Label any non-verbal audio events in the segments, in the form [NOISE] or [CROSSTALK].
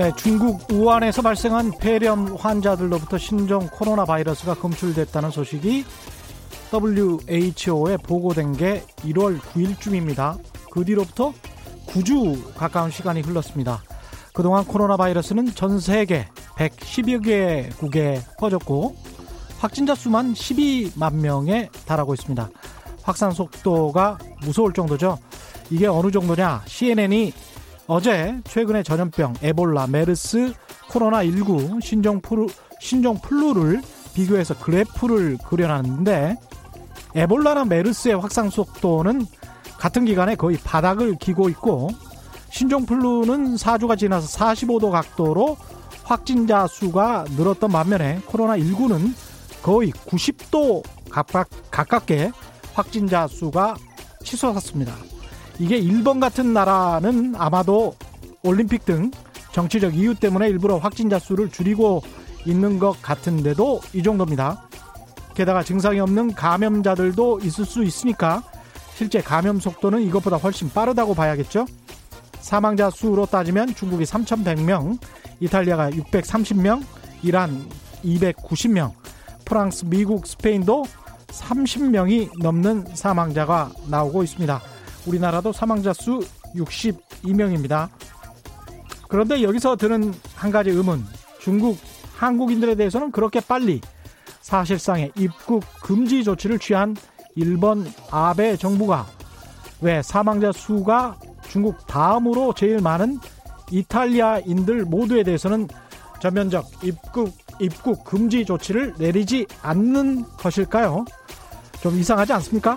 네, 중국 우한에서 발생한 폐렴 환자들로부터 신종 코로나 바이러스가 검출됐다는 소식이 WHO에 보고된 게 1월 9일쯤입니다. 그 뒤로부터 9주 가까운 시간이 흘렀습니다. 그동안 코로나 바이러스는 전 세계 110여 개국에 퍼졌고 확진자 수만 12만 명에 달하고 있습니다. 확산 속도가 무서울 정도죠. 이게 어느 정도냐? CNN이 어제 최근의 전염병 에볼라, 메르스, 코로나19 신종 플루, 신종 플루를 비교해서 그래프를 그려놨는데 에볼라나 메르스의 확산 속도는 같은 기간에 거의 바닥을 기고 있고 신종플루는 4주가 지나서 45도 각도로 확진자 수가 늘었던 반면에 코로나19는 거의 90도 가깝, 가깝게 확진자 수가 치솟았습니다. 이게 일본 같은 나라는 아마도 올림픽 등 정치적 이유 때문에 일부러 확진자 수를 줄이고 있는 것 같은데도 이 정도입니다. 게다가 증상이 없는 감염자들도 있을 수 있으니까 실제 감염 속도는 이것보다 훨씬 빠르다고 봐야겠죠. 사망자 수로 따지면 중국이 3,100명, 이탈리아가 630명, 이란 290명, 프랑스, 미국, 스페인도 30명이 넘는 사망자가 나오고 있습니다. 우리나라도 사망자 수 62명입니다. 그런데 여기서 드는 한 가지 의문. 중국 한국인들에 대해서는 그렇게 빨리 사실상의 입국 금지 조치를 취한 일본 아베 정부가 왜 사망자 수가 중국 다음으로 제일 많은 이탈리아인들 모두에 대해서는 전면적 입국 입국 금지 조치를 내리지 않는 것일까요? 좀 이상하지 않습니까?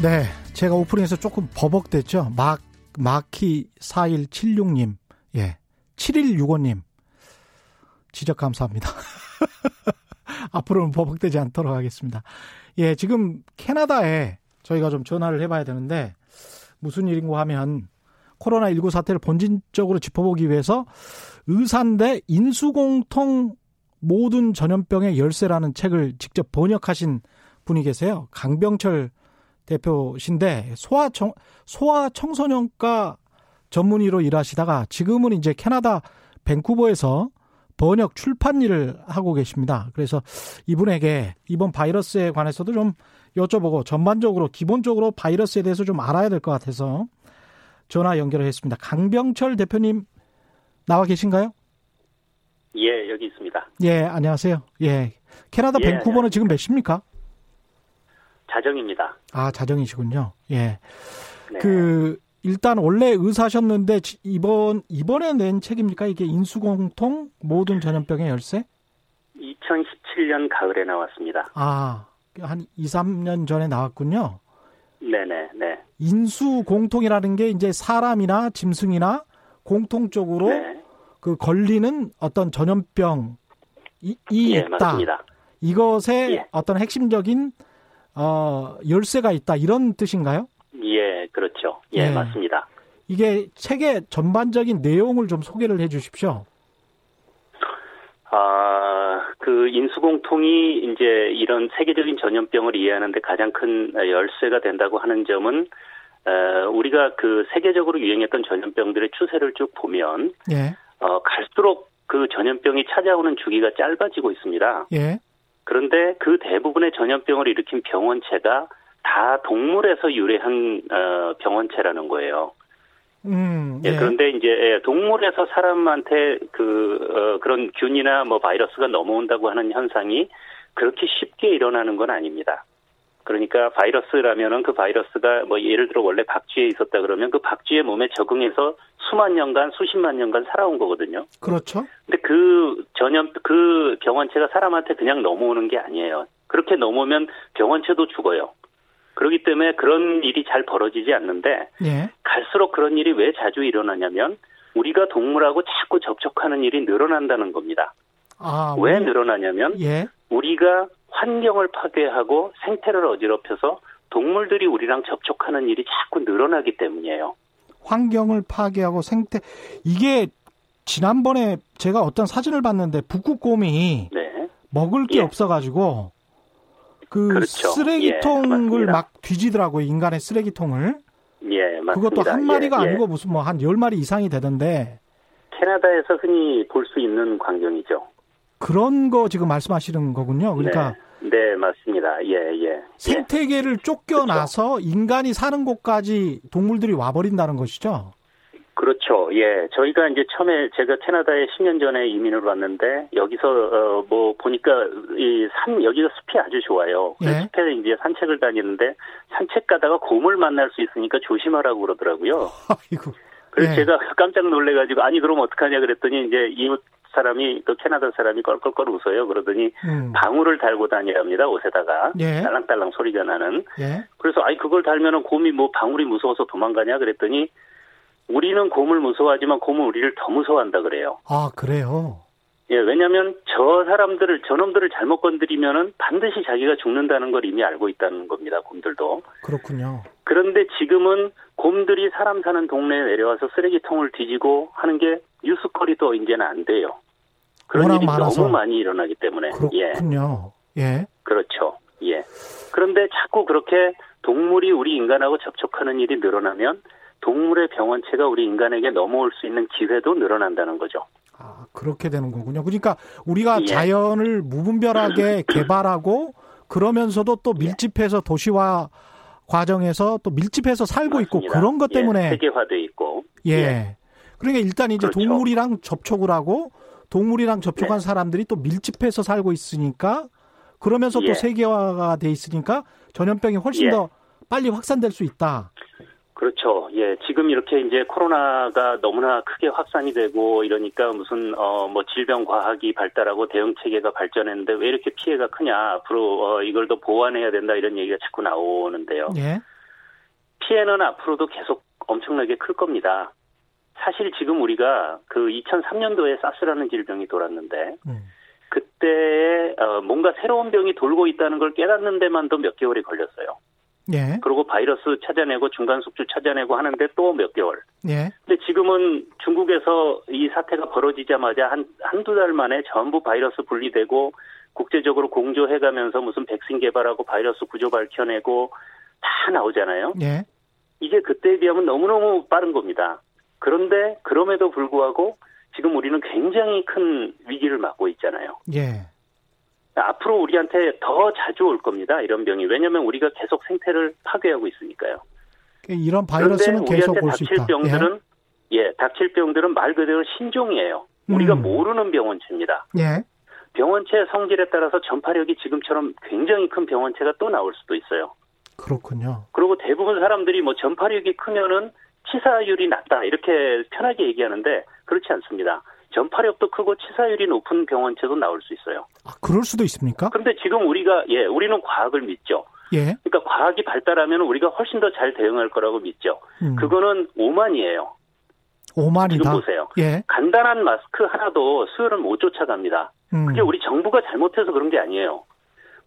네, 제가 오프닝에서 조금 버벅댔죠. 막 마키 4176님, 예, 7165님 지적 감사합니다. [LAUGHS] 앞으로는 버벅대지 않도록 하겠습니다. 예, 지금 캐나다에 저희가 좀 전화를 해봐야 되는데 무슨 일인고 하면 코로나19 사태를 본질적으로 짚어보기 위해서 의사인데 인수공통 모든 전염병의 열쇠라는 책을 직접 번역하신 분이 계세요. 강병철 대표신데 소아 청 소아 청소년과 전문의로 일하시다가 지금은 이제 캐나다 밴쿠버에서 번역 출판 일을 하고 계십니다. 그래서 이분에게 이번 바이러스에 관해서도 좀 여쭤보고 전반적으로 기본적으로 바이러스에 대해서 좀 알아야 될 것 같아서 전화 연결을 했습니다. 강병철 대표님 나와 계신가요? 예, 여기 있습니다. 예, 안녕하세요. 예. 캐나다 예, 밴쿠버는 지금 몇 시입니까? 자정입니다. 아, 자정이시군요. 예. 네. 그 일단 원래 의사셨는데 이번 이번에 낸 책입니까? 이게 인수공통 모든 전염병의 열쇠? 2017년 가을에 나왔습니다. 아, 한 2, 3년 전에 나왔군요. 네네, 네. 인수공통이라는 게 이제 사람이나 짐승이나 공통적으로 네. 그 걸리는 어떤 전염병이 이 예, 있다. 맞습니다. 이것에 예. 어떤 핵심적인 어 열쇠가 있다 이런 뜻인가요? 예, 그렇죠. 예, 예. 맞습니다. 이게 책의 전반적인 내용을 좀 소개를 해 주십시오. 아, 그 인수공통이 이제 이런 세계적인 전염병을 이해하는데 가장 큰 열쇠가 된다고 하는 점은 어, 우리가 그 세계적으로 유행했던 전염병들의 추세를 쭉 보면 예. 어, 갈수록 그 전염병이 찾아오는 주기가 짧아지고 있습니다. 예. 그런데 그 대부분의 전염병을 일으킨 병원체가 다 동물에서 유래한 어, 병원체라는 거예요. 음. 예, 그런데 이제 예, 동물에서 사람한테 그 어, 그런 균이나 뭐 바이러스가 넘어온다고 하는 현상이 그렇게 쉽게 일어나는 건 아닙니다. 그러니까 바이러스라면은 그 바이러스가 뭐 예를 들어 원래 박쥐에 있었다 그러면 그 박쥐의 몸에 적응해서 수만 년간 수십만 년간 살아온 거거든요. 그렇죠. 근데 그 전염 그 병원체가 사람한테 그냥 넘어오는 게 아니에요. 그렇게 넘어오면 병원체도 죽어요. 그렇기 때문에 그런 일이 잘 벌어지지 않는데 예. 갈수록 그런 일이 왜 자주 일어나냐면 우리가 동물하고 자꾸 접촉하는 일이 늘어난다는 겁니다. 아, 왜 늘어나냐면 예. 우리가 환경을 파괴하고 생태를 어지럽혀서 동물들이 우리랑 접촉하는 일이 자꾸 늘어나기 때문이에요. 환경을 파괴하고 생태 이게 지난번에 제가 어떤 사진을 봤는데 북극곰이 네. 먹을 게 예. 없어가지고 그 그렇죠. 쓰레기통을 예. 막 뒤지더라고요 인간의 쓰레기통을 예, 맞습니다. 그것도 한 마리가 예, 예. 아니고 무슨 뭐 한 열 마리 이상이 되던데 캐나다에서 흔히 볼 수 있는 광경이죠. 그런 거 지금 말씀하시는 거군요. 그러니까 네, 네 맞습니다. 예, 예. 예. 생태계를 쫓겨나서 인간이 사는 곳까지 동물들이 와버린다는 것이죠. 그렇죠. 예. 저희가 이제 처음에 제가 캐나다에 10년 전에 이민을 왔는데 여기서 어 뭐 보니까 이 산 여기가 숲이 아주 좋아요. 그래서 예. 숲에 이제 산책을 다니는데 산책 가다가 곰을 만날 수 있으니까 조심하라고 그러더라고요. [LAUGHS] 아이고. 그래서 예. 제가 깜짝 놀래가지고 아니 그럼 어떡하냐 그랬더니 이제 이웃 사람이 그 캐나다 사람이 껄껄껄 웃어요. 그러더니 음. 방울을 달고 다니라 합니다. 옷에다가 예. 딸랑딸랑 소리가 나는. 예. 그래서 아이 그걸 달면은 곰이 뭐 방울이 무서워서 도망가냐 그랬더니 우리는 곰을 무서워하지만 곰은 우리를 더 무서워한다 그래요. 아 그래요. 예, 왜냐하면 저 사람들을 저놈들을 잘못 건드리면은 반드시 자기가 죽는다는 걸 이미 알고 있다는 겁니다. 곰들도. 그렇군요. 그런데 지금은 곰들이 사람 사는 동네에 내려와서 쓰레기통을 뒤지고 하는 게 뉴스거리도 이제는 안 돼요. 그런 일이 많아서. 너무 많이 일어나기 때문에. 예. 그렇군요. 예. 그렇죠. 예. 그런데 자꾸 그렇게 동물이 우리 인간하고 접촉하는 일이 늘어나면 동물의 병원체가 우리 인간에게 넘어올 수 있는 기회도 늘어난다는 거죠. 아, 그렇게 되는 거군요. 그러니까 우리가 예. 자연을 무분별하게 [CLEARS THROAT] 개발하고 그러면서도 또 예. 밀집해서 도시화 과정에서 또 밀집해서 살고 있고 맞습니다. 그런 것 예, 때문에 세계화돼 있고. 예. 그러니까 일단 이제 그렇죠. 동물이랑 접촉을 하고 동물이랑 접촉한 네. 사람들이 또 밀집해서 살고 있으니까 그러면서 또 예. 세계화가 돼 있으니까 전염병이 훨씬 예. 더 빨리 확산될 수 있다. 그렇죠. 예, 지금 이렇게 이제 코로나가 너무나 크게 확산이 되고 이러니까 무슨 어 뭐 질병 과학이 발달하고 대응 체계가 발전했는데 왜 이렇게 피해가 크냐 앞으로 어 이걸 더 보완해야 된다 이런 얘기가 자꾸 나오는데요. 예. 피해는 앞으로도 계속 엄청나게 클 겁니다. 사실 지금 우리가 그 2003년도에 사스라는 질병이 돌았는데 음. 그때 어 뭔가 새로운 병이 돌고 있다는 걸 깨닫는 데만도 몇 개월이 걸렸어요. 예. 그리고 바이러스 찾아내고 중간 숙주 찾아내고 하는데 또 몇 개월. 예. 근데 지금은 중국에서 이 사태가 벌어지자마자 한, 한두 달 만에 전부 바이러스 분리되고 국제적으로 공조해 가면서 무슨 백신 개발하고 바이러스 구조 밝혀내고 다 나오잖아요. 예. 이게 그때에 비하면 너무너무 빠른 겁니다. 그런데 그럼에도 불구하고 지금 우리는 굉장히 큰 위기를 맞고 있잖아요. 예. 앞으로 우리한테 더 자주 올 겁니다. 이런 병이. 왜냐하면 우리가 계속 생태를 파괴하고 있으니까요. 이런 바이러스는 계속 올수 닥칠 있다. 병들은 예. 닥칠 병들은 말 그대로 신종이에요. 우리가 음. 모르는 병원체입니다. 예. 병원체 성질에 따라서 전파력이 지금처럼 굉장히 큰 병원체가 또 나올 수도 있어요. 그렇군요. 그리고 대부분 사람들이 뭐 전파력이 크면은 치사율이 낮다 이렇게 편하게 얘기하는데 그렇지 않습니다. 전파력도 크고 치사율이 높은 병원체도 나올 수 있어요. 아, 그럴 수도 있습니까? 그런데 지금 우리가 예, 우리는 과학을 믿죠. 예. 그러니까 과학이 발달하면 우리가 훨씬 더 잘 대응할 거라고 믿죠. 음. 그거는 오만이에요. 오만이다. 지금 보세요. 예. 간단한 마스크 하나도 수요를 못 쫓아갑니다. 음. 그게 우리 정부가 잘못해서 그런 게 아니에요.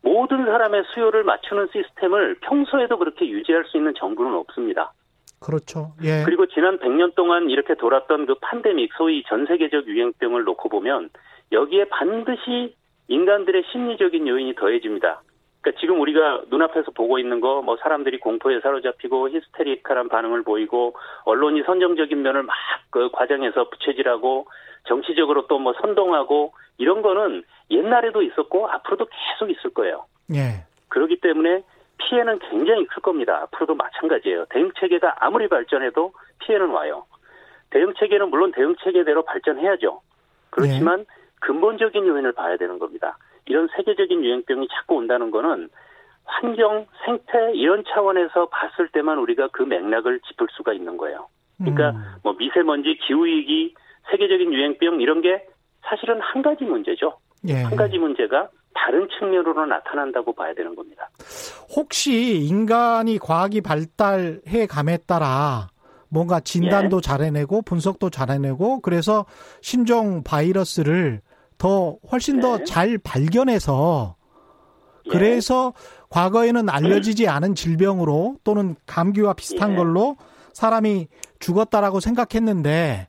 모든 사람의 수요를 맞추는 시스템을 평소에도 그렇게 유지할 수 있는 정부는 없습니다. 그렇죠. 예. 그리고 지난 100년 동안 이렇게 돌았던 그 팬데믹, 소위 전 세계적 유행병을 놓고 보면 여기에 반드시 인간들의 심리적인 요인이 더해집니다. 그러니까 지금 우리가 눈앞에서 보고 있는 거, 뭐 사람들이 공포에 사로잡히고 히스테리컬한 반응을 보이고 언론이 선정적인 면을 막 그 과장해서 부채질하고 정치적으로 또 뭐 선동하고 이런 거는 옛날에도 있었고 앞으로도 계속 있을 거예요. 예. 그렇기 때문에 피해는 굉장히 클 겁니다. 앞으로도 마찬가지예요. 대응 체계가 아무리 발전해도 피해는 와요. 대응 체계는 물론 대응 체계대로 발전해야죠. 그렇지만 근본적인 요인을 봐야 되는 겁니다. 이런 세계적인 유행병이 자꾸 온다는 거는 환경, 생태 이런 차원에서 봤을 때만 우리가 그 맥락을 짚을 수가 있는 거예요. 그러니까 음. 뭐 미세먼지, 기후 위기, 세계적인 유행병 이런 게 사실은 한 가지 문제죠. 예. 한 가지 문제가 다른 측면으로 나타난다고 봐야 되는 겁니다. 혹시 인간이 과학이 발달해 감에 따라 뭔가 진단도 예. 잘해내고 분석도 잘해내고 그래서 신종 바이러스를 더 훨씬 더 네. 잘 발견해서 예. 그래서 과거에는 알려지지 않은 질병으로 또는 감기와 비슷한 예. 걸로 사람이 죽었다라고 생각했는데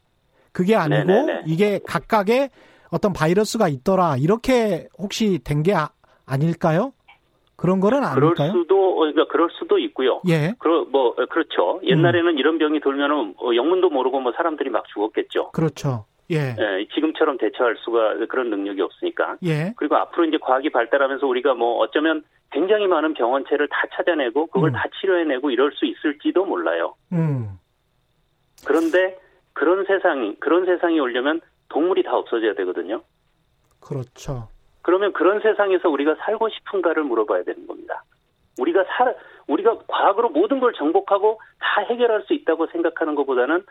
그게 아니고 네네네. 이게 각각의 어떤 바이러스가 있더라 이렇게 혹시 된 게 아, 아닐까요? 그런 거는 그럴 아닐까요? 수도 어, 그러니까 그럴 수도 있고요. 예, 그러 뭐 어, 그렇죠. 옛날에는 이런 병이 돌면은 어, 영문도 모르고 뭐 사람들이 막 죽었겠죠. 그렇죠. 예, 예, 지금처럼 대처할 수가 그런 능력이 없으니까. 예, 그리고 앞으로 이제 과학이 발달하면서 우리가 뭐 어쩌면 굉장히 많은 병원체를 다 찾아내고 그걸 음. 다 치료해내고 이럴 수 있을지도 몰라요. 음, 그런데 그런 세상이 그런 세상이 오려면 동물이 다 없어져야 되거든요. 그렇죠. 그러면 그런 세상에서 우리가 살고 싶은가를 물어봐야 되는 겁니다. 우리가 살 우리가 과학으로 모든 걸 정복하고 다 해결할 수 있다고 생각하는 것보다는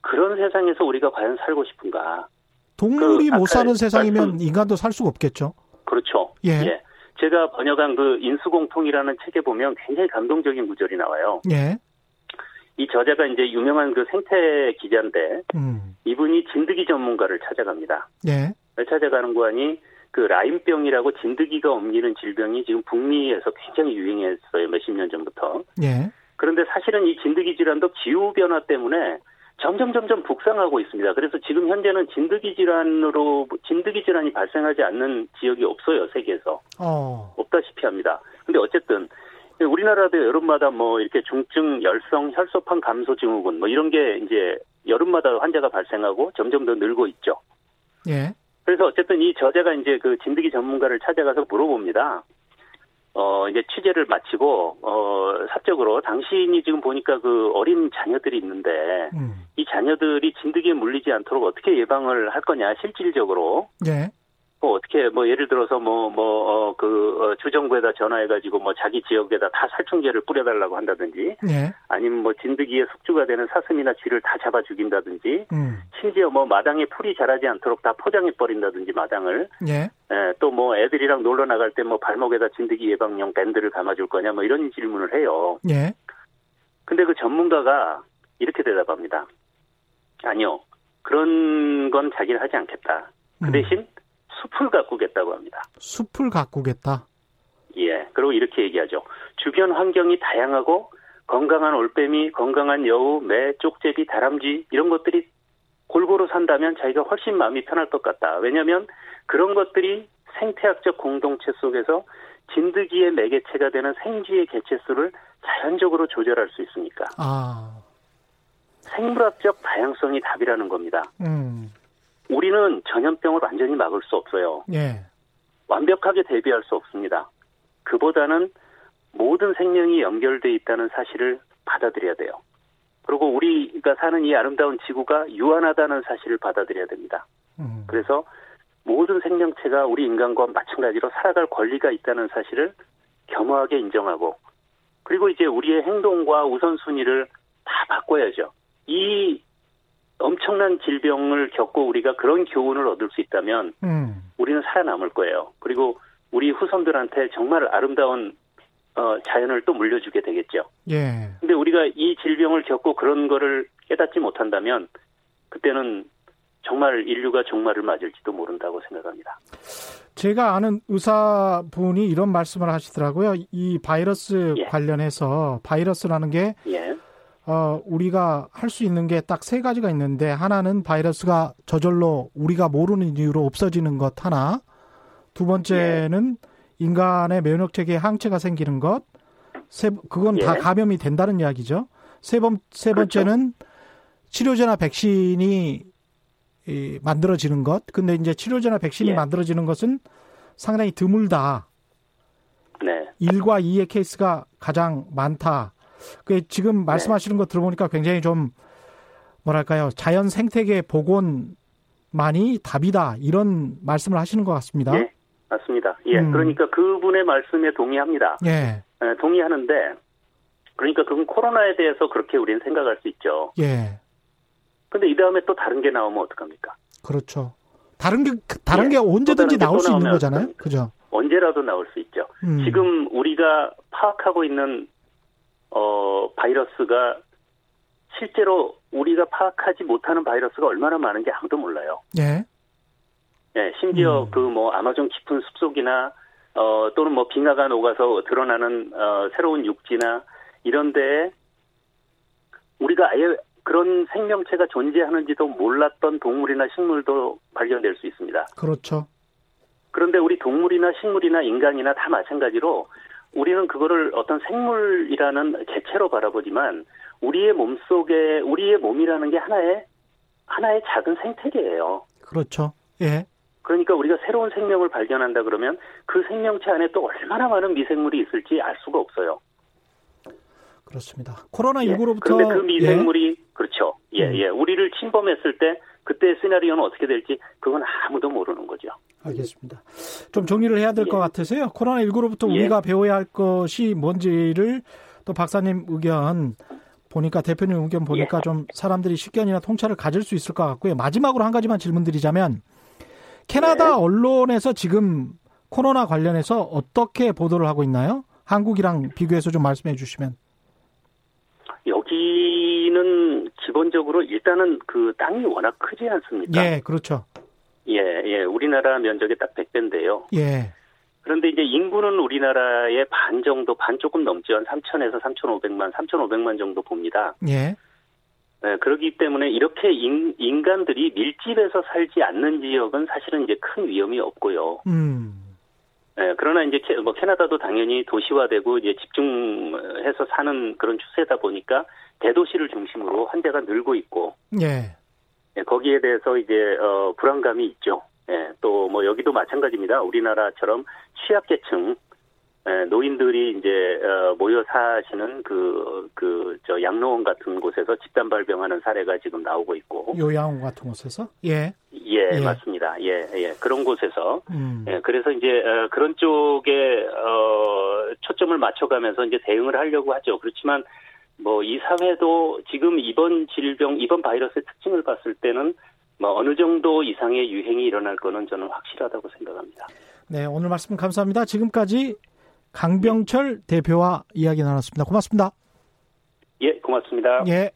그런 세상에서 우리가 과연 살고 싶은가? 동물이 그 못 사는 세상이면 말씀- 인간도 살 수가 없겠죠. 그렇죠. 예. 제가 번역한 그 인수공통이라는 책에 보면 굉장히 감동적인 구절이 나와요. 예, 이 저자가 이제 유명한 그 생태 기자인데 음, 이분이 진드기 전문가를 찾아갑니다. 예, 왜 찾아가는 거 아니 그 라임병이라고 진드기가 옮기는 질병이 지금 북미에서 굉장히 유행했어요. 몇십 년 전부터. 예, 그런데 사실은 이 진드기 질환도 기후 변화 때문에 점점 점점 북상하고 있습니다. 그래서 지금 현재는 진드기 질환으로 진드기 질환이 발생하지 않는 지역이 없어요 세계에서 어, 없다시피 합니다. 근데 어쨌든 우리나라도 여름마다 뭐 이렇게 중증 열성 혈소판 감소 증후군 뭐 이런 게 이제 여름마다 환자가 발생하고 점점 더 늘고 있죠. 예, 그래서 어쨌든 이 저자가 이제 그 진드기 전문가를 찾아가서 물어봅니다. 어, 이제 취재를 마치고, 어, 사적으로 당신이 지금 보니까 그 어린 자녀들이 있는데, 음, 이 자녀들이 진드기에 물리지 않도록 어떻게 예방을 할 거냐, 실질적으로. 예, 뭐 어떻게, 뭐 예를 들어서 뭐, 뭐, 어, 그, 어, 주정부에다 전화해가지고 뭐 자기 지역에다 다 살충제를 뿌려달라고 한다든지, 예, 아니면 뭐 진드기의 숙주가 되는 사슴이나 쥐를 다 잡아 죽인다든지, 음, 심지어 뭐 마당에 풀이 자라지 않도록 다 포장해 버린다든지 마당을 예, 또 뭐 애들이랑 놀러 나갈 때 뭐 발목에다 진드기 예방용 밴드를 감아줄 거냐 뭐 이런 질문을 해요. 예, 근데 그 전문가가 이렇게 대답합니다. 아니요. 그런 건 자기는 하지 않겠다. 그 음. 대신 숲을 가꾸겠다고 합니다. 숲을 가꾸겠다. 예. 그리고 이렇게 얘기하죠. 주변 환경이 다양하고 건강한 올빼미, 건강한 여우, 매, 쪽제비, 다람쥐 이런 것들이 골고루 산다면 자기가 훨씬 마음이 편할 것 같다. 왜냐하면 그런 것들이 생태학적 공동체 속에서 진드기의 매개체가 되는 생쥐의 개체수를 자연적으로 조절할 수 있으니까 아, 생물학적 다양성이 답이라는 겁니다. 음, 우리는 전염병을 완전히 막을 수 없어요. 예, 완벽하게 대비할 수 없습니다. 그보다는 모든 생명이 연결돼 있다는 사실을 받아들여야 돼요. 그리고 우리가 사는 이 아름다운 지구가 유한하다는 사실을 받아들여야 됩니다. 음, 그래서 모든 생명체가 우리 인간과 마찬가지로 살아갈 권리가 있다는 사실을 겸허하게 인정하고 그리고 이제 우리의 행동과 우선순위를 다 바꿔야죠. 이 엄청난 질병을 겪고 우리가 그런 교훈을 얻을 수 있다면 음, 우리는 살아남을 거예요. 그리고 우리 후손들한테 정말 아름다운 어, 자연을 또 물려주게 되겠죠. 예, 근데 우리가 이 질병을 겪고 그런 거를 깨닫지 못한다면 그때는 정말 인류가 종말을 맞을지도 모른다고 생각합니다. 제가 아는 의사분이 이런 말씀을 하시더라고요. 이 바이러스 예. 관련해서 바이러스라는 게 예, 어, 우리가 할 수 있는 게 딱 세 가지가 있는데 하나는 바이러스가 저절로 우리가 모르는 이유로 없어지는 것 하나, 두 번째는 인간의 면역 체계에 항체가 생기는 것, 세 그건 다 예. 감염이 된다는 이야기죠. 세번세 그렇죠. 번째는 치료제나 백신이 이, 만들어지는 것. 근데 이제 치료제나 백신이 예. 만들어지는 것은 상당히 드물다. 네, 1과 2의 케이스가 가장 많다. 그 지금 말씀하시는 거 들어보니까 굉장히 좀 뭐랄까요 자연 생태계 복원만이 답이다 이런 말씀을 하시는 것 같습니다. 예, 맞습니다. 예, 음. 그러니까 그분의 말씀에 동의합니다. 예, 예, 동의하는데 그러니까 그건 코로나에 대해서 그렇게 우리는 생각할 수 있죠. 예, 근데 이 다음에 또 다른 게 나오면 어떡합니까? 그렇죠. 다른 게 다른 예, 게 언제든지 또 다른 게 나올 또수 있는 거잖아요. 어떡합니까? 그죠? 언제라도 나올 수 있죠. 음, 지금 우리가 파악하고 있는 어 바이러스가 실제로 우리가 파악하지 못하는 바이러스가 얼마나 많은지 아무도 몰라요. 예. 예, 심지어 음. 그뭐 아마존 깊은 숲속이나 어 또는 뭐 빙하가 녹아서 드러나는 어 새로운 육지나 이런데 우리가 아예 그런 생명체가 존재하는지도 몰랐던 동물이나 식물도 발견될 수 있습니다. 그렇죠. 그런데 우리 동물이나 식물이나 인간이나 다 마찬가지로 우리는 그거를 어떤 생물이라는 개체로 바라보지만 우리의 몸 속에 우리의 몸이라는 게 하나의 하나의 작은 생태계예요. 그렇죠. 예. 그러니까 우리가 새로운 생명을 발견한다 그러면 그 생명체 안에 또 얼마나 많은 미생물이 있을지 알 수가 없어요. 그렇습니다. 코로나 예. 19로부터 그런데 그 미생물이 그렇죠. 예, 음. 예. 우리를 침범했을 때 그때 시나리오는 어떻게 될지 그건 아무도 모르는 거죠. 알겠습니다. 좀 정리를 해야 될것 예. 같아서요. 코로나 19로부터 예. 우리가 배워야 할 것이 뭔지를 또 박사님 의견 보니까 대표님 의견 보니까 예. 좀 사람들이 식견이나 통찰을 가질 수 있을 것 같고요. 마지막으로 한 가지만 질문드리자면 캐나다 네. 언론에서 지금 코로나 관련해서 어떻게 보도를 하고 있나요? 한국이랑 비교해서 좀 말씀해 주시면. 여기는 기본적으로 일단은 그 땅이 워낙 크지 않습니까? 예, 그렇죠. 예, 예. 우리나라 면적이 딱 100배인데요. 예. 그런데 이제 인구는 우리나라의 반 정도, 반 조금 넘죠. 한 3천에서 3,500만, 3,500만 정도 봅니다. 예. 네, 그렇기 때문에 이렇게 인, 인간들이 밀집해서 살지 않는 지역은 사실은 이제 큰 위험이 없고요. 음. 예, 그러나 이제 캐, 뭐 캐나다도 당연히 도시화되고 이제 집중해서 사는 그런 추세다 보니까 대도시를 중심으로 환자가 늘고 있고 예. 예, 거기에 대해서 이제 어, 불안감이 있죠. 예, 또뭐 여기도 마찬가지입니다. 우리나라처럼 취약계층 예, 노인들이 이제 어, 모여 사시는 그 그 저 양로원 같은 곳에서 집단 발병하는 사례가 지금 나오고 있고 요양원 같은 곳에서 예. 예, 예. 맞습니다. 예, 예. 그런 곳에서 음. 예, 그래서 이제 어, 그런 쪽에 어, 초점을 맞춰 가면서 이제 대응을 하려고 하죠. 그렇지만 뭐 이 사회도 지금 이번 질병, 이번 바이러스의 특징을 봤을 때는 뭐 어느 정도 이상의 유행이 일어날 거는 저는 확실하다고 생각합니다. 네, 오늘 말씀 감사합니다. 지금까지 강병철 대표와 이야기 나눴습니다. 고맙습니다. 예, 고맙습니다. 예.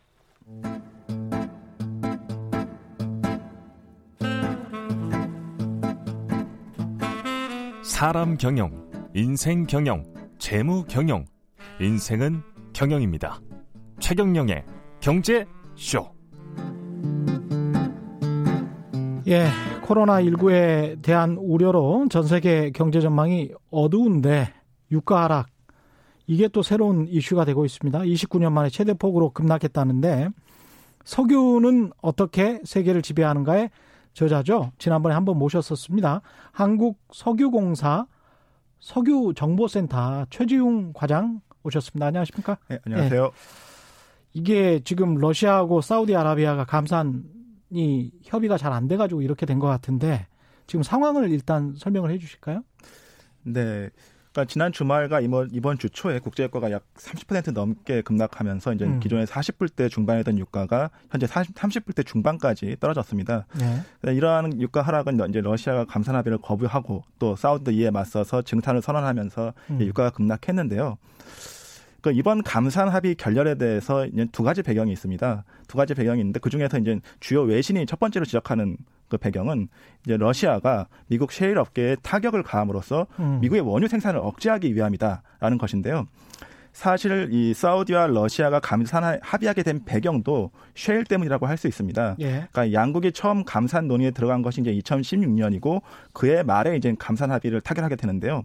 사람 경영, 인생 경영, 재무 경영. 인생은 경영입니다. 최경영의 경제 쇼. 예, 코로나19에 대한 우려로 전 세계 경제 전망이 어두운데 유가 하락 이게 또 새로운 이슈가 되고 있습니다. 29년 만에 최대 폭으로 급락했다는데 석유는 어떻게 세계를 지배하는가의 저자죠. 지난번에 한번 모셨었습니다. 한국 석유공사 석유정보센터 최지웅 과장 오셨습니다. 안녕하십니까? 네, 안녕하세요. 이게 지금 러시아하고 사우디아라비아가 감산이 협의가 잘 안 돼가지고 이렇게 된 것 같은데 지금 상황을 일단 설명을 해주실까요? 네. 그러니까 지난 주말과 이번, 이번 주 초에 국제유가가 약 30% 넘게 급락하면서 이제 음. 기존에 40불대 중반이던 유가가 현재 40, 30불대 중반까지 떨어졌습니다. 네. 네, 이러한 유가 하락은 이제 러시아가 감산 합의를 거부하고 또 사우디도 이에 맞서서 증산을 선언하면서 음. 유가가 급락했는데요. 그 이번 감산 합의 결렬에 대해서 이제 두 가지 배경이 있습니다. 두 가지 배경이 있는데 그 중에서 이제 주요 외신이 첫 번째로 지적하는 그 배경은 이제 러시아가 미국 셰일 업계에 타격을 가함으로써 음. 미국의 원유 생산을 억제하기 위함이다라는 것인데요. 사실 이 사우디와 러시아가 감산 합의하게 된 배경도 셰일 때문이라고 할 수 있습니다. 예. 그러니까 양국이 처음 감산 논의에 들어간 것이 이제 2016년이고 그해 말에 이제 감산 합의를 타결하게 되는데요.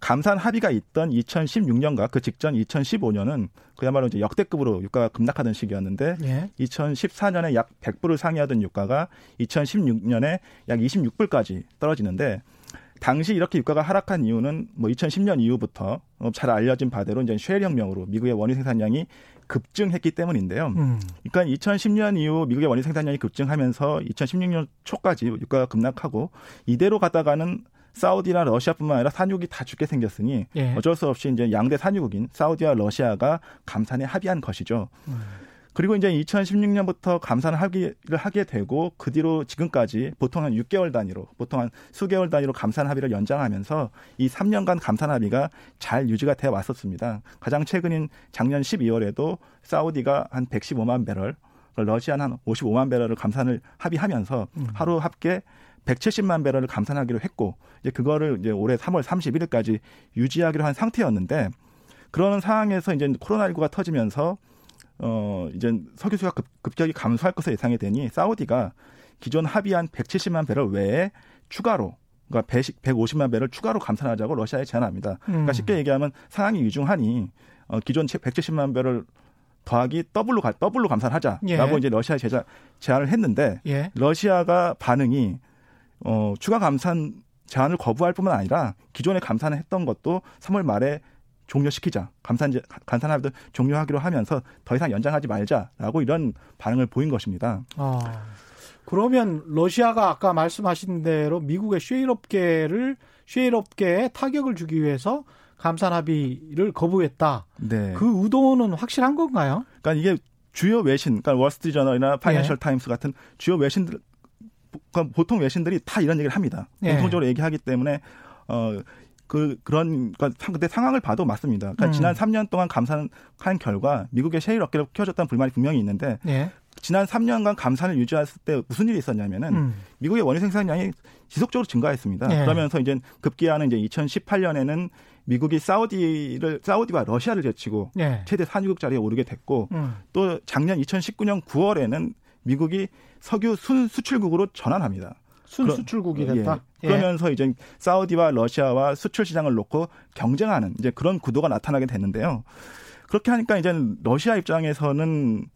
감산 합의가 있던 2016년과 그 직전 2015년은 그야말로 이제 역대급으로 유가가 급락하던 시기였는데 예. 2014년에 약 100불을 상회하던 유가가 2016년에 약 26불까지 떨어지는데 당시 이렇게 유가가 하락한 이유는 뭐 2010년 이후부터 어, 잘 알려진 바대로 이제 쉐일 혁명으로 미국의 원유 생산량이 급증했기 때문인데요. 음. 그러니까 2010년 이후 미국의 원유 생산량이 급증하면서 2016년 초까지 유가가 급락하고 이대로 가다가는 사우디나 러시아뿐만 아니라 산유국이 다 죽게 생겼으니 예. 어쩔 수 없이 이제 양대 산유국인 사우디와 러시아가 감산에 합의한 것이죠. 음. 그리고 이제 2016년부터 감산을 하기를 하게 되고 그 뒤로 지금까지 보통 한 6개월 단위로 보통 한 수개월 단위로 감산 합의를 연장하면서 이 3년간 감산 합의가 잘 유지가 돼 왔었습니다. 가장 최근인 작년 12월에도 사우디가 한 115만 배럴, 러시아는 한 55만 배럴을 감산을 합의하면서 음. 하루 합계 170만 배럴을 감산하기로 했고 이제 그거를 이제 올해 3월 31일까지 유지하기로 한 상태였는데 그러는 상황에서 이제 코로나19가 터지면서 어, 이제 석유 수요가 급, 급격히 감소할 것으로 예상이 되니 사우디가 기존 합의한 170만 배럴 외에 추가로 그러니까 100, 150만 배럴 추가로 감산하자고 러시아에 제안합니다. 그러니까 음. 쉽게 얘기하면 상황이 위중하니 어, 기존 170만 배럴 더하기 더블로 가, 더블로 감산하자라고 예. 이제 러시아에 제자, 제안을 했는데 예. 러시아가 반응이 어, 추가 감산 제안을 거부할 뿐만 아니라 기존에 감산을 했던 것도 3월 말에 종료시키자. 감산 감산 합의도 종료하기로 하면서 더 이상 연장하지 말자라고 이런 반응을 보인 것입니다. 아, 그러면 러시아가 아까 말씀하신 대로 미국의 셰일 업계를 셰일 업계에 타격을 주기 위해서 감산 합의를 거부했다. 네. 그 의도는 확실한 건가요? 그러니까 이게 주요 외신, 그러니까 월스트리트 저널이나 파이낸셜 네. 타임스 같은 주요 외신들 그러니까 보통 외신들이 다 이런 얘기를 합니다. 네. 공통적으로 얘기하기 때문에 어 그 그런 그러니까 근데 상황을 봐도 맞습니다. 그러니까 음. 지난 3년 동안 감산한 결과 미국의 셰일 어깨를 키워줬다는 불만이 분명히 있는데 네. 지난 3년간 감산을 유지했을 때 무슨 일이 있었냐면은 음. 미국의 원유 생산량이 지속적으로 증가했습니다. 네. 그러면서 이제 급기야는 이제 2018년에는 미국이 사우디를 사우디와 러시아를 제치고 네. 최대 산유국 자리에 오르게 됐고 음. 또 작년 2019년 9월에는 미국이 석유 순 수출국으로 전환합니다. 순수출국이 됐다. 예. 그러면서 예. 이제 사우디와 러시아와 수출 시장을 놓고 경쟁하는 이제 그런 구도가 나타나게 됐는데요. 그렇게 하니까 이제 러시아 입장에서는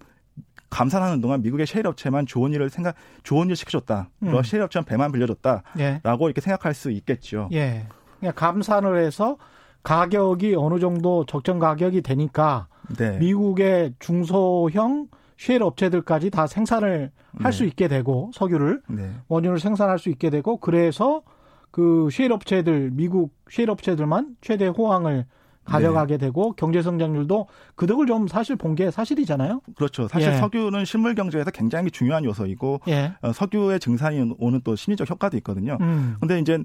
감산하는 동안 미국의 셰일 업체만 좋은 일을 생각 좋은 일 시켜줬다. 음. 러시아 업체만 배만 빌려줬다라고 예. 이렇게 생각할 수 있겠죠. 예. 그냥 감산을 해서 가격이 어느 정도 적정 가격이 되니까 네. 미국의 중소형 셰일 업체들까지 다 생산을 할수 네. 있게 되고 석유를 네. 원유를 생산할 수 있게 되고 그래서 그 셰일 업체들 미국 셰일 업체들만 최대 호황을 가져가게 네. 되고 경제 성장률도 그 덕을 좀 사실 본 게 사실이잖아요. 그렇죠. 사실 예. 석유는 실물 경제에서 굉장히 중요한 요소이고 예. 어, 석유의 증산이 오는 또 심리적 효과도 있거든요. 음. 근데 이제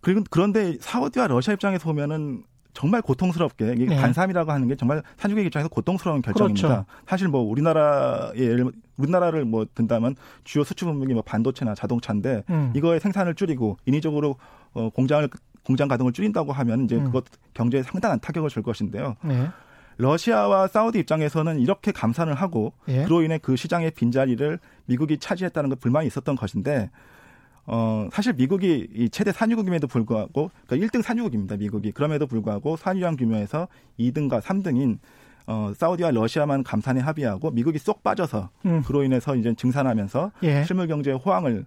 그리고 그런데 사우디와 러시아 입장에서 보면은 정말 고통스럽게 네. 감산이라고 하는 게 정말 산유국 입장에서 고통스러운 결정입니다. 그렇죠. 사실 뭐 우리나라의 우리나라를 뭐 든다면 주요 수출 품목이 뭐 반도체나 자동차인데 음. 이거의 생산을 줄이고 인위적으로 어 공장을 공장 가동을 줄인다고 하면 이제 음. 그것 경제에 상당한 타격을 줄 것인데요. 네. 러시아와 사우디 입장에서는 이렇게 감산을 하고 예. 그로 인해 그 시장의 빈자리를 미국이 차지했다는 것 불만이 있었던 것인데 어, 사실 미국이 이 최대 산유국임에도 불구하고, 그러니까 1등 산유국입니다, 미국이. 그럼에도 불구하고 산유량 규모에서 2등과 3등인 어, 사우디와 러시아만 감산에 합의하고 미국이 쏙 빠져서 음. 그로 인해서 이제 증산하면서 예. 실물 경제의 호황을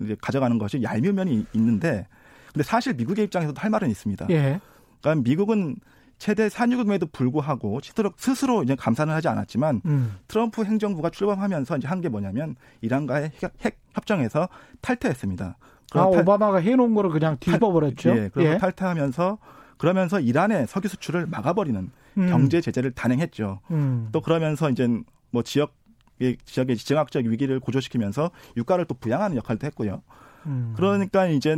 이제 가져가는 것이 얄미운 면이 있는데 근데 사실 미국의 입장에서도 할 말은 있습니다. 예. 그러니까 미국은 최대 산유국임에도 불구하고 스스로, 스스로 이제 감산을 하지 않았지만 음. 트럼프 행정부가 출범하면서 이제 한 게 뭐냐면 이란과의 핵, 핵 협정에서 탈퇴했습니다. 아, 탈, 오바마가 해놓은 거를 그냥 뒤집어버렸죠. 예, 그래서 예. 탈퇴하면서 그러면서 이란의 석유 수출을 막아버리는 음. 경제 제재를 단행했죠. 음. 또 그러면서 이제 뭐 지역 지역의 지정학적 위기를 고조시키면서 유가를 또 부양하는 역할도 했고요. 음. 그러니까 이제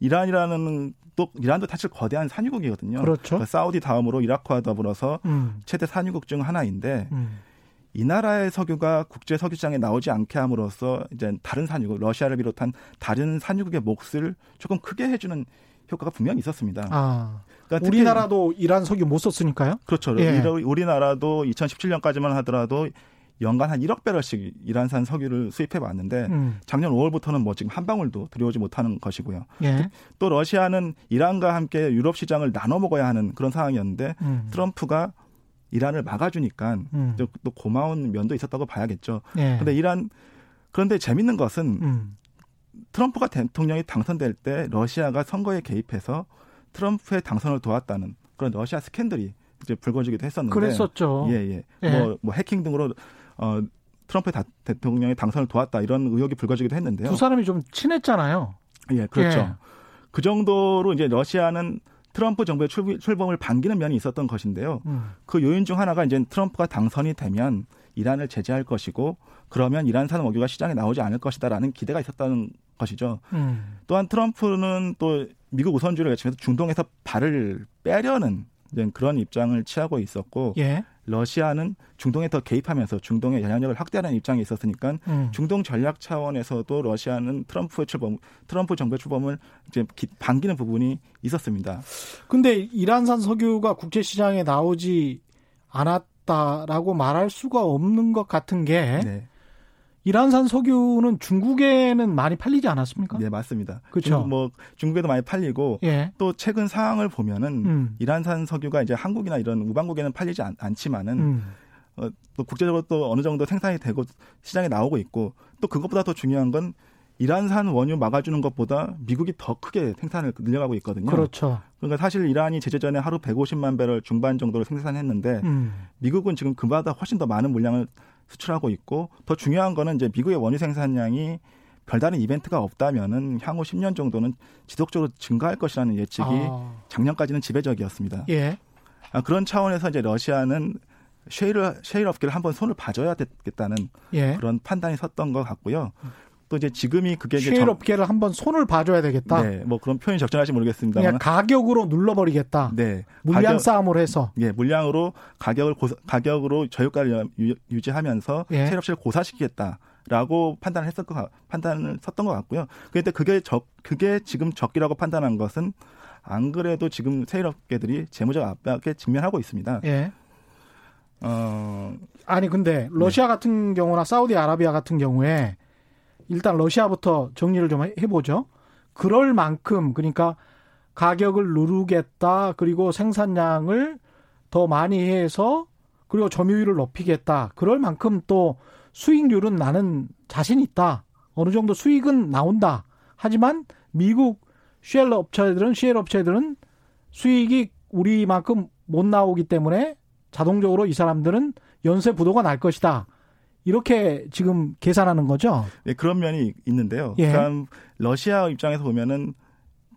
이란이라는 또 이란도 사실 거대한 산유국이거든요. 그렇죠. 그러니까 사우디 다음으로 이라크와 더불어서 음. 최대 산유국 중 하나인데 음. 이 나라의 석유가 국제 석유 시장에 나오지 않게 함으로써 이제 다른 산유국, 러시아를 비롯한 다른 산유국의 몫을 조금 크게 해주는 효과가 분명히 있었습니다. 아, 그러니까 우리나라도 이란 석유 못 썼으니까요? 그렇죠. 예. 우리나라도 2017년까지만 하더라도 연간 한 1억 배럴씩 이란산 석유를 수입해 왔는데 음. 작년 5월부터는 뭐 지금 한 방울도 들여오지 못하는 것이고요. 예. 또 러시아는 이란과 함께 유럽 시장을 나눠 먹어야 하는 그런 상황이었는데 음. 트럼프가 이란을 막아주니까 음. 또 고마운 면도 있었다고 봐야겠죠. 그런데 예. 이란 그런데 재밌는 것은 음. 트럼프가 대통령이 당선될 때 러시아가 선거에 개입해서 트럼프의 당선을 도왔다는 그런 러시아 스캔들이 이제 불거지기도 했었는데 그랬었죠. 예, 예. 예. 뭐, 뭐 해킹 등으로 어, 트럼프 대통령의 당선을 도왔다 이런 의혹이 불거지기도 했는데요. 두 사람이 좀 친했잖아요. 예, 그렇죠. 예. 그 정도로 이제 러시아는 트럼프 정부의 출범을 반기는 면이 있었던 것인데요. 음. 그 요인 중 하나가 이제 트럼프가 당선이 되면 이란을 제재할 것이고 그러면 이란산 원유가 시장에 나오지 않을 것이다라는 기대가 있었다는 것이죠. 음. 또한 트럼프는 또 미국 우선주의를 외치면서 중동에서 발을 빼려는 그런 입장을 취하고 있었고 예. 러시아는 중동에 더 개입하면서 중동의 영향력을 확대하는 입장이 있었으니까 음. 중동 전략 차원에서도 러시아는 트럼프의 출범, 트럼프 정부의 출범을 이제 반기는 부분이 있었습니다. 근데 이란산 석유가 국제 시장에 나오지 않았다라고 말할 수가 없는 것 같은 게 네. 이란산 석유는 중국에는 많이 팔리지 않았습니까? 네, 맞습니다. 그렇죠. 뭐 중국에도 많이 팔리고 예. 또 최근 상황을 보면은 음. 이란산 석유가 이제 한국이나 이런 우방국에는 팔리지 않, 지만은 음. 어, 또 국제적으로 또 어느 정도 생산이 되고 시장에 나오고 있고 또 그것보다 더 중요한 건 이란산 원유 막아주는 것보다 미국이 더 크게 생산을 늘려가고 있거든요. 그렇죠. 그러니까 사실 이란이 제재 전에 하루 150만 배럴 중반 정도를 생산했는데 음. 미국은 지금 그보다 훨씬 더 많은 물량을 수출하고 있고 더 중요한 거는 이제 미국의 원유 생산량이 별다른 이벤트가 없다면은 향후 10년 정도는 지속적으로 증가할 것이라는 예측이 아. 작년까지는 지배적이었습니다. 예. 아, 그런 차원에서 이제 러시아는 쉐일 쉐일 업계를 한번 손을 봐줘야 되겠다는 예. 그런 판단이 섰던 것 같고요. 또 이제 지금이 그게 이제 쉐일 업계를 한번 손을 봐줘야 되겠다. 네, 뭐 그런 표현이 적절할지 모르겠습니다. 그냥 가격으로 눌러버리겠다. 네, 물량 가격, 싸움을 해서. 예, 물량으로 가격을 고사, 가격으로 저유가를 유, 지하면서 예. 업체를 고사시키겠다. 라고 판단을 했을 것 판단을 섰던 것 같고요. 그런데 그게 적 그게 지금 적기라고 판단한 것은 안 그래도 지금 세일 업계들이 재무적 압박에 직면하고 있습니다. 예. 어 아니 근데 러시아 네. 같은 경우나 사우디 아라비아 같은 경우에 일단 러시아부터 정리를 좀 해보죠. 그럴 만큼 그러니까 가격을 누르겠다 그리고 생산량을 더 많이 해서 그리고 점유율을 높이겠다. 그럴 만큼 또 수익률은 나는 자신 있다. 어느 정도 수익은 나온다. 하지만 미국 쉘 업체들은 쉘 업체들은 수익이 우리만큼 못 나오기 때문에 자동적으로 이 사람들은 연쇄 부도가 날 것이다. 이렇게 지금 계산하는 거죠. 네, 그런 면이 있는데요. 예. 그러니까 러시아 입장에서 보면은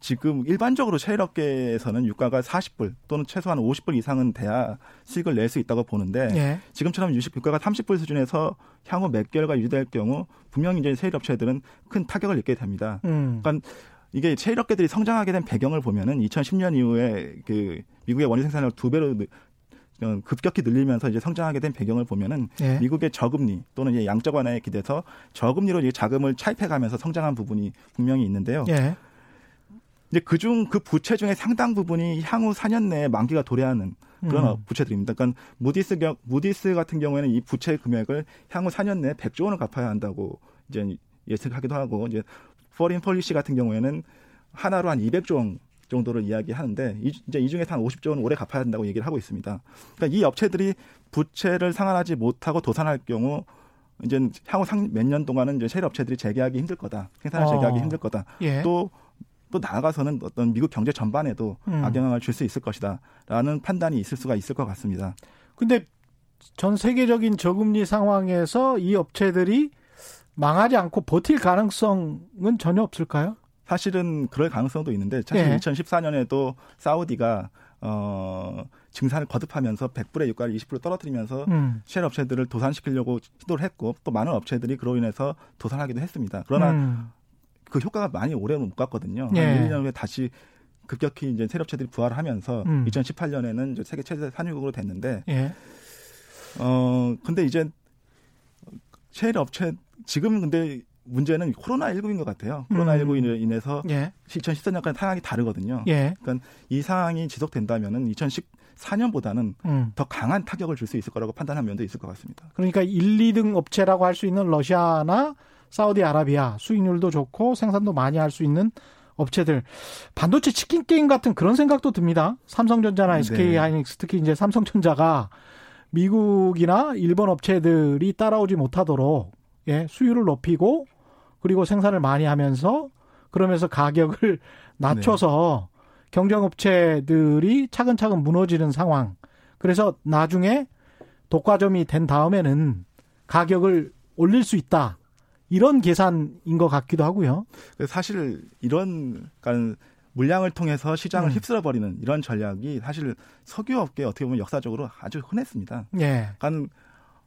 지금 일반적으로 셰일업계에서는 유가가 40불 또는 최소한 50불 이상은 돼야 수익을 낼 수 있다고 보는데 예. 지금처럼 유식 유가가 30불 수준에서 향후 몇 개월가 유지될 경우 분명히 이제 셰일업체들은 큰 타격을 입게 됩니다. 음. 그러니까 이게 셰일업계들이 성장하게 된 배경을 보면은 2010년 이후에 그 미국의 원유 생산을 두 배로 급격히 늘리면서 이제 성장하게 된 배경을 보면은 예. 미국의 저금리 또는 이제 양적 완화에 기대서 저금리로 이제 자금을 차입해가면서 성장한 부분이 분명히 있는데요. 예. 이제 그중 그 부채 중에 상당 부분이 향후 4년 내에 만기가 도래하는 그런 음. 부채들입니다. 그러니까 무디스 경, 무디스 같은 경우에는 이 부채 금액을 향후 4년 내에 100조 원을 갚아야 한다고 이제 예측하기도 하고 이제 포린 폴리시 같은 경우에는 하나로 한 200조 원 정도를 이야기하는데 이, 이제 이 중에서 한 50조 원 올해 갚아야 한다고 얘기를 하고 있습니다. 그러니까 이 업체들이 부채를 상환하지 못하고 도산할 경우 이제 향후 몇 년 동안은 이제 셰일 업체들이 재개하기 힘들 거다. 생산을 어. 재개하기 힘들 거다. 예. 또, 또 나아가서는 어떤 미국 경제 전반에도 음. 악영향을 줄 수 있을 것이다라는 판단이 있을 수가 있을 것 같습니다. 근데 전 세계적인 저금리 상황에서 이 업체들이 망하지 않고 버틸 가능성은 전혀 없을까요? 사실은 그럴 가능성도 있는데 사실 예. 2014년에도 사우디가 어 증산을 거듭하면서 100불의 유가를 20% 떨어뜨리면서 음. 셰일 업체들을 도산시키려고 시도를 했고 또 많은 업체들이 그로 인해서 도산하기도 했습니다. 그러나 음. 그 효과가 많이 오래는 못 갔거든요. 예. 한 1년 후에 다시 급격히 이제 셰일 업체들이 부활을 하면서 음. 2018년에는 이제 세계 최대 산유국으로 됐는데 예. 어 근데 이제 셰일 업체 지금 근데 문제는 코로나19인 것 같아요. 코로나19로 음. 인해서 예. 2014년까지 상황이 다르거든요. 예. 그러니까 이 상황이 지속된다면은 2014년보다는 음. 더 강한 타격을 줄 수 있을 거라고 판단한 면도 있을 것 같습니다. 그러니까 1, 2등 업체라고 할 수 있는 러시아나 사우디아라비아 수익률도 좋고 생산도 많이 할 수 있는 업체들 반도체 치킨 게임 같은 그런 생각도 듭니다. 삼성전자나 SK 네. 하이닉스 특히 이제 삼성전자가 미국이나 일본 업체들이 따라오지 못하도록 예, 수율을 높이고 그리고 생산을 많이 하면서 그러면서 가격을 [LAUGHS] 낮춰서 네. 경쟁업체들이 차근차근 무너지는 상황. 그래서 나중에 독과점이 된 다음에는 가격을 올릴 수 있다. 이런 계산인 것 같기도 하고요. 사실 이런 그러니까 물량을 통해서 시장을 음. 휩쓸어 버리는 이런 전략이 사실 석유업계 어떻게 보면 역사적으로 아주 흔했습니다. 예. 그러니까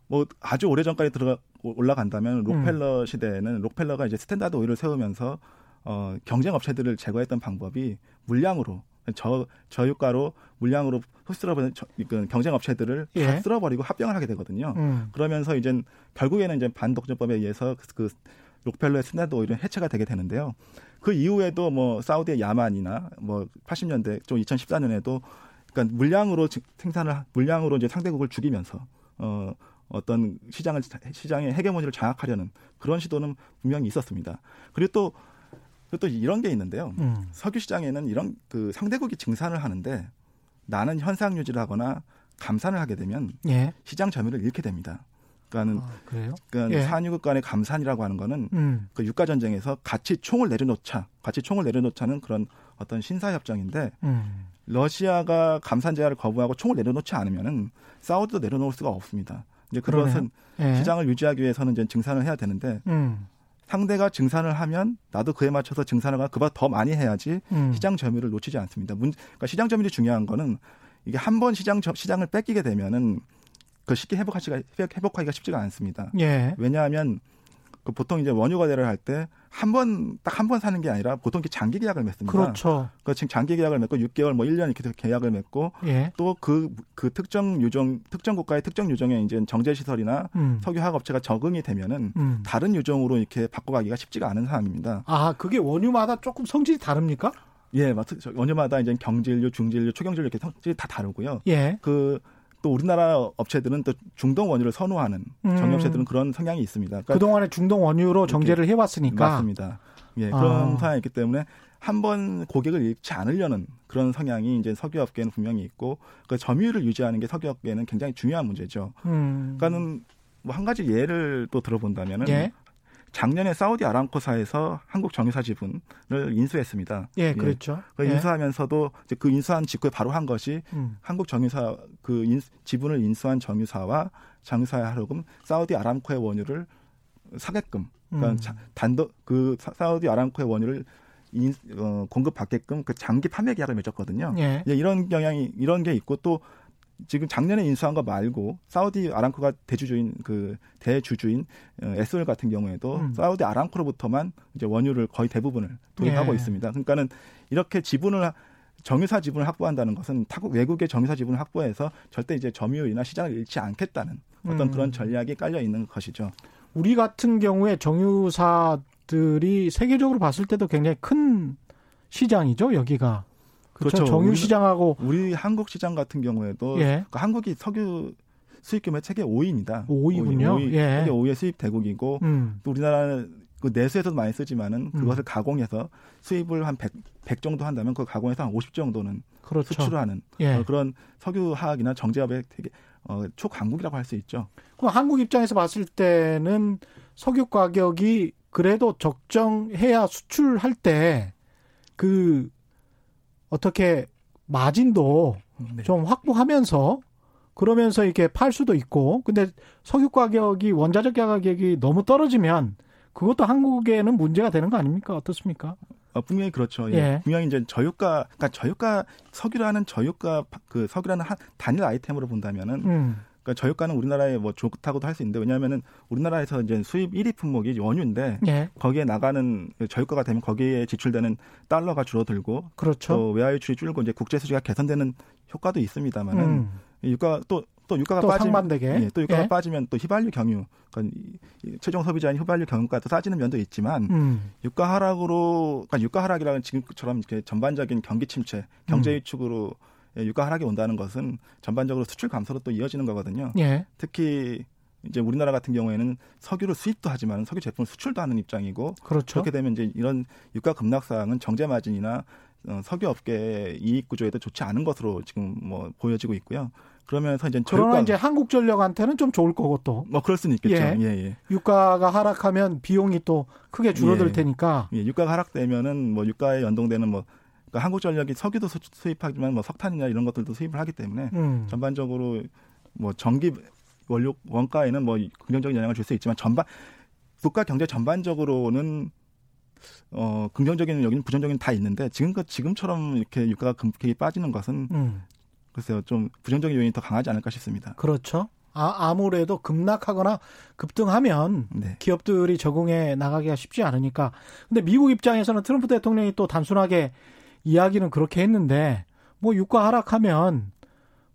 뭐 아주 오래 전까지 들어가 올라간다면 록펠러 음. 시대에는 록펠러가 이제 스탠다드 오일을 세우면서 어 경쟁 업체들을 제거했던 방법이 물량으로 저 저유가로 물량으로 흡수해버린 그 경쟁 업체들을 예. 다 쓸어버리고 합병을 하게 되거든요. 음. 그러면서 이제 결국에는 이제 반독점법에 의해서 그, 그 록펠러의 스탠다드 오일은 해체가 되게 되는데요. 그 이후에도 뭐 사우디의 야마니나 뭐 80년대 좀 2014년에도 그러니까 물량으로 생산을 물량으로 이제 상대국을 죽이면서 어 어떤 시장을 시장의 헤게모니를 장악하려는 그런 시도는 분명히 있었습니다. 그리고 또 그리고 또 이런 게 있는데요. 음. 석유 시장에는 이런 그 상대국이 증산을 하는데 나는 현상 유지를 하거나 감산을 하게 되면 예. 시장 점유를 잃게 됩니다. 그러니까는 아, 그러니까 예. 산유국 간의 감산이라고 하는 거는 음. 그 유가 전쟁에서 같이 총을 내려놓자, 같이 총을 내려놓자는 그런 어떤 신사 협정인데 음. 러시아가 감산 제한을 거부하고 총을 내려놓지 않으면은 사우디도 내려놓을 수가 없습니다. 이제 그것은 예. 시장을 유지하기 위해서는 이제 증산을 해야 되는데 음. 상대가 증산을 하면 나도 그에 맞춰서 증산을 가 그보다 더 많이 해야지 음. 시장 점유율을 놓치지 않습니다. 문, 그러니까 시장 점유율이 중요한 거는 이게 한 번 시장 시장을 뺏기게 되면은 그 쉽게 회복하기가 회복하기가 쉽지가 않습니다. 예. 왜냐하면 그 보통 이제 원유 거래를 할 때 한 번 딱 한 번 사는 게 아니라 보통 이렇게 장기 계약을 맺습니다. 그렇죠. 그 지금 장기 계약을 맺고 6개월 뭐 1년 이렇게 계약을 맺고 예. 또그그 그 특정 유종 특정 국가의 특정 유종에 이제 정제 시설이나 음. 석유 화학 업체가 적응이 되면은 음. 다른 유종으로 이렇게 바꿔가기가 쉽지가 않은 상황입니다. 아, 그게 원유마다 조금 성질이 다릅니까? 예, 맞 원유마다 이제 경질류, 중질류, 초경질류 이렇게 성질이 다 다르고요. 예. 그 또 우리나라 업체들은 또 중동 원유를 선호하는 음. 정유업체들은 그런 성향이 있습니다. 그러니까 그동안에 중동 원유로 정제를 해왔으니까. 맞습니다. 예, 그런 아. 상황이 있기 때문에 한 번 고객을 잃지 않으려는 그런 성향이 이제 석유업계는 분명히 있고 그 점유율을 유지하는 게 석유업계는 굉장히 중요한 문제죠. 음. 그러니까는 뭐 한 가지 예를 또 들어본다면은 예? 작년에 사우디 아람코사에서 한국 정유사 지분을 인수했습니다. 예, 그렇죠. 그 예. 인수하면서도 이제 그 인수한 직후에 바로 한 것이 음. 한국 정유사 그 인, 지분을 인수한 정유사와 정유사의 하루금 사우디 아람코의 원유를 사게끔 그러니까 음. 단독 그 사우디 아람코의 원유를 인, 어, 공급받게끔 그 장기 판매 계약을 맺었거든요. 예. 이런 경향이 이런 게 있고 또 지금 작년에 인수한 거 말고 사우디 아람코가 대주주인 그 대주주인 어, 에스올 같은 경우에도 음. 사우디 아람코로부터만 이제 원유를 거의 대부분을 도입하고 예. 있습니다. 그러니까는 이렇게 지분을 정유사 지분을 확보한다는 것은 타국 외국의 정유사 지분을 확보해서 절대 이제 점유율이나 시장을 잃지 않겠다는 어떤 음. 그런 전략이 깔려 있는 것이죠. 우리 같은 경우에 정유사들이 세계적으로 봤을 때도 굉장히 큰 시장이죠, 여기가. 그렇죠. 정유 시장하고 우리, 한국 시장 같은 경우에도 예. 그 한국이 석유 수입 규모 세계 5위입니다. 5위군요. 5위, 예. 세계 5위의 수입 대국이고 음. 또 우리나라는 그 내수에서도 많이 쓰지만은 음. 그것을 음. 가공해서 수입을 한 100, 100 정도 한다면 그 가공해서 한 50 정도는 그렇죠. 수출을 하는 예. 어, 그런 석유 화학이나 정제업의 되게 어, 초강국이라고 할 수 있죠. 그럼 한국 입장에서 봤을 때는 석유 가격이 그래도 적정해야 수출할 때 그 어떻게 마진도 네. 좀 확보하면서 그러면서 이렇게 팔 수도 있고 근데 석유 가격이 원자적 가격이 너무 떨어지면 그것도 한국에는 문제가 되는 거 아닙니까? 어떻습니까? 어, 분명히 그렇죠. 예. 예. 분명히 이제 저유가, 그러니까 저유가 석유라는 저유가 그 석유라는 한 단일 아이템으로 본다면은 음. 그러니까 저유가는 우리나라에 뭐 좋다고도 할 수 있는데 왜냐하면은 우리나라에서 이제 수입 1위 품목이 원유인데 예. 거기에 나가는 저유가가 되면 거기에 지출되는 달러가 줄어들고 그렇죠. 또 외화 유출이 줄고 이제 국제 수지가 개선되는 효과도 있습니다만은 음. 유가 또또 유가가 또 빠지면 예, 또 유가가 예. 빠지면 또 휘발유 경유 그러니까 최종 소비자인 휘발유 경유가 또 싸지는 면도 있지만 음. 유가 하락으로 그러니까 유가 하락이라는 지금처럼 이렇게 전반적인 경기 침체, 경제 음. 위축으로 음. 예, 유가 하락이 온다는 것은 전반적으로 수출 감소로 또 이어지는 거거든요. 예. 특히 이제 우리나라 같은 경우에는 석유를 수입도 하지만 석유 제품을 수출도 하는 입장이고 그렇죠. 그렇게 되면 이제 이런 유가 급락 사항은 정제 마진이나 어, 석유 업계의 이익 구조에도 좋지 않은 것으로 지금 뭐 보여지고 있고요. 그러면서 이제 그러나 이제 한국전력한테는 좀 좋을 거고 또. 뭐 그럴 수는 있겠죠. 예. 예, 예. 유가가 하락하면 비용이 또 크게 줄어들 예. 테니까. 예, 유가가 하락되면은 뭐 유가에 연동되는 뭐 그러니까 한국전력이 석유도 수입하지만 뭐 석탄이나 이런 것들도 수입을 하기 때문에 음. 전반적으로 뭐 전기 원료 원가에는 뭐 긍정적인 영향을 줄 수 있지만 전반 국가 경제 전반적으로는 어 긍정적인 여기는 부정적인 다 있는데 지금 그 지금처럼 이렇게 유가가 급격히 빠지는 것은 음. 글쎄요 좀 부정적인 요인이 더 강하지 않을까 싶습니다. 그렇죠. 아, 아무래도 급락하거나 급등하면 네. 기업들이 적응해 나가기가 쉽지 않으니까. 근데 미국 입장에서는 트럼프 대통령이 또 단순하게 이야기는 그렇게 했는데 뭐 유가 하락하면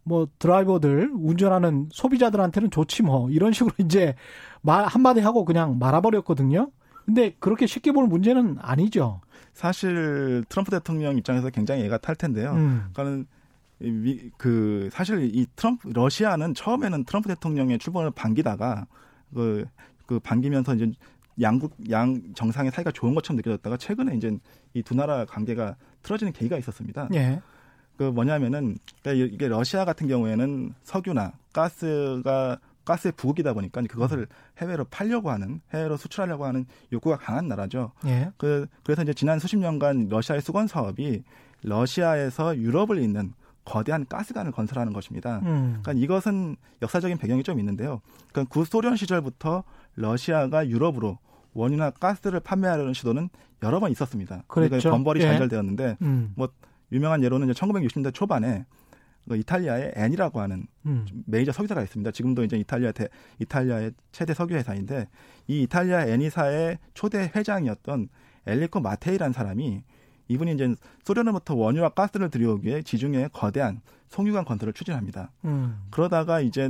뭐 드라이버들 운전하는 소비자들한테는 좋지 뭐 이런 식으로 이제 말 한마디 하고 그냥 말아버렸거든요. 근데 그렇게 쉽게 볼 문제는 아니죠. 사실 트럼프 대통령 입장에서 굉장히 애가 탈 텐데요. 음. 그러니까는 그 사실 이 트럼프 러시아는 처음에는 트럼프 대통령의 출범을 반기다가 그, 그 반기면서 이제 양국 양 정상의 사이가 좋은 것처럼 느껴졌다가 최근에 이제 이 두 나라 관계가 틀어지는 계기가 있었습니다. 예. 그 뭐냐면은 그러니까 이게 러시아 같은 경우에는 석유나 가스가 가스의 부국이다 보니까 그것을 해외로 팔려고 하는 해외로 수출하려고 하는 욕구가 강한 나라죠. 예. 그 그래서 이제 지난 수십 년간 러시아의 수건 사업이 러시아에서 유럽을 잇는 거대한 가스관을 건설하는 것입니다. 음. 그러니까 이것은 역사적인 배경이 좀 있는데요. 그러니까 구소련 시절부터 러시아가 유럽으로 원유나 가스를 판매하려는 시도는 여러 번 있었습니다. 그러니까 번벌이 예. 잔절되었는데 음. 뭐 유명한 예로는 이제 1960년대 초반에 그 이탈리아의 엔이라고 하는 음. 메이저 석유사가 있습니다. 지금도 이제 이탈리아 대, 이탈리아의 최대 석유 회사인데 이 이탈리아 엔이사의 초대 회장이었던 엘리코 마테이라는 사람이 이분이 이제 소련으로부터 원유와 가스를 들여오기 위해 지중해 거대한 송유관 건설을 추진합니다. 음. 그러다가 이제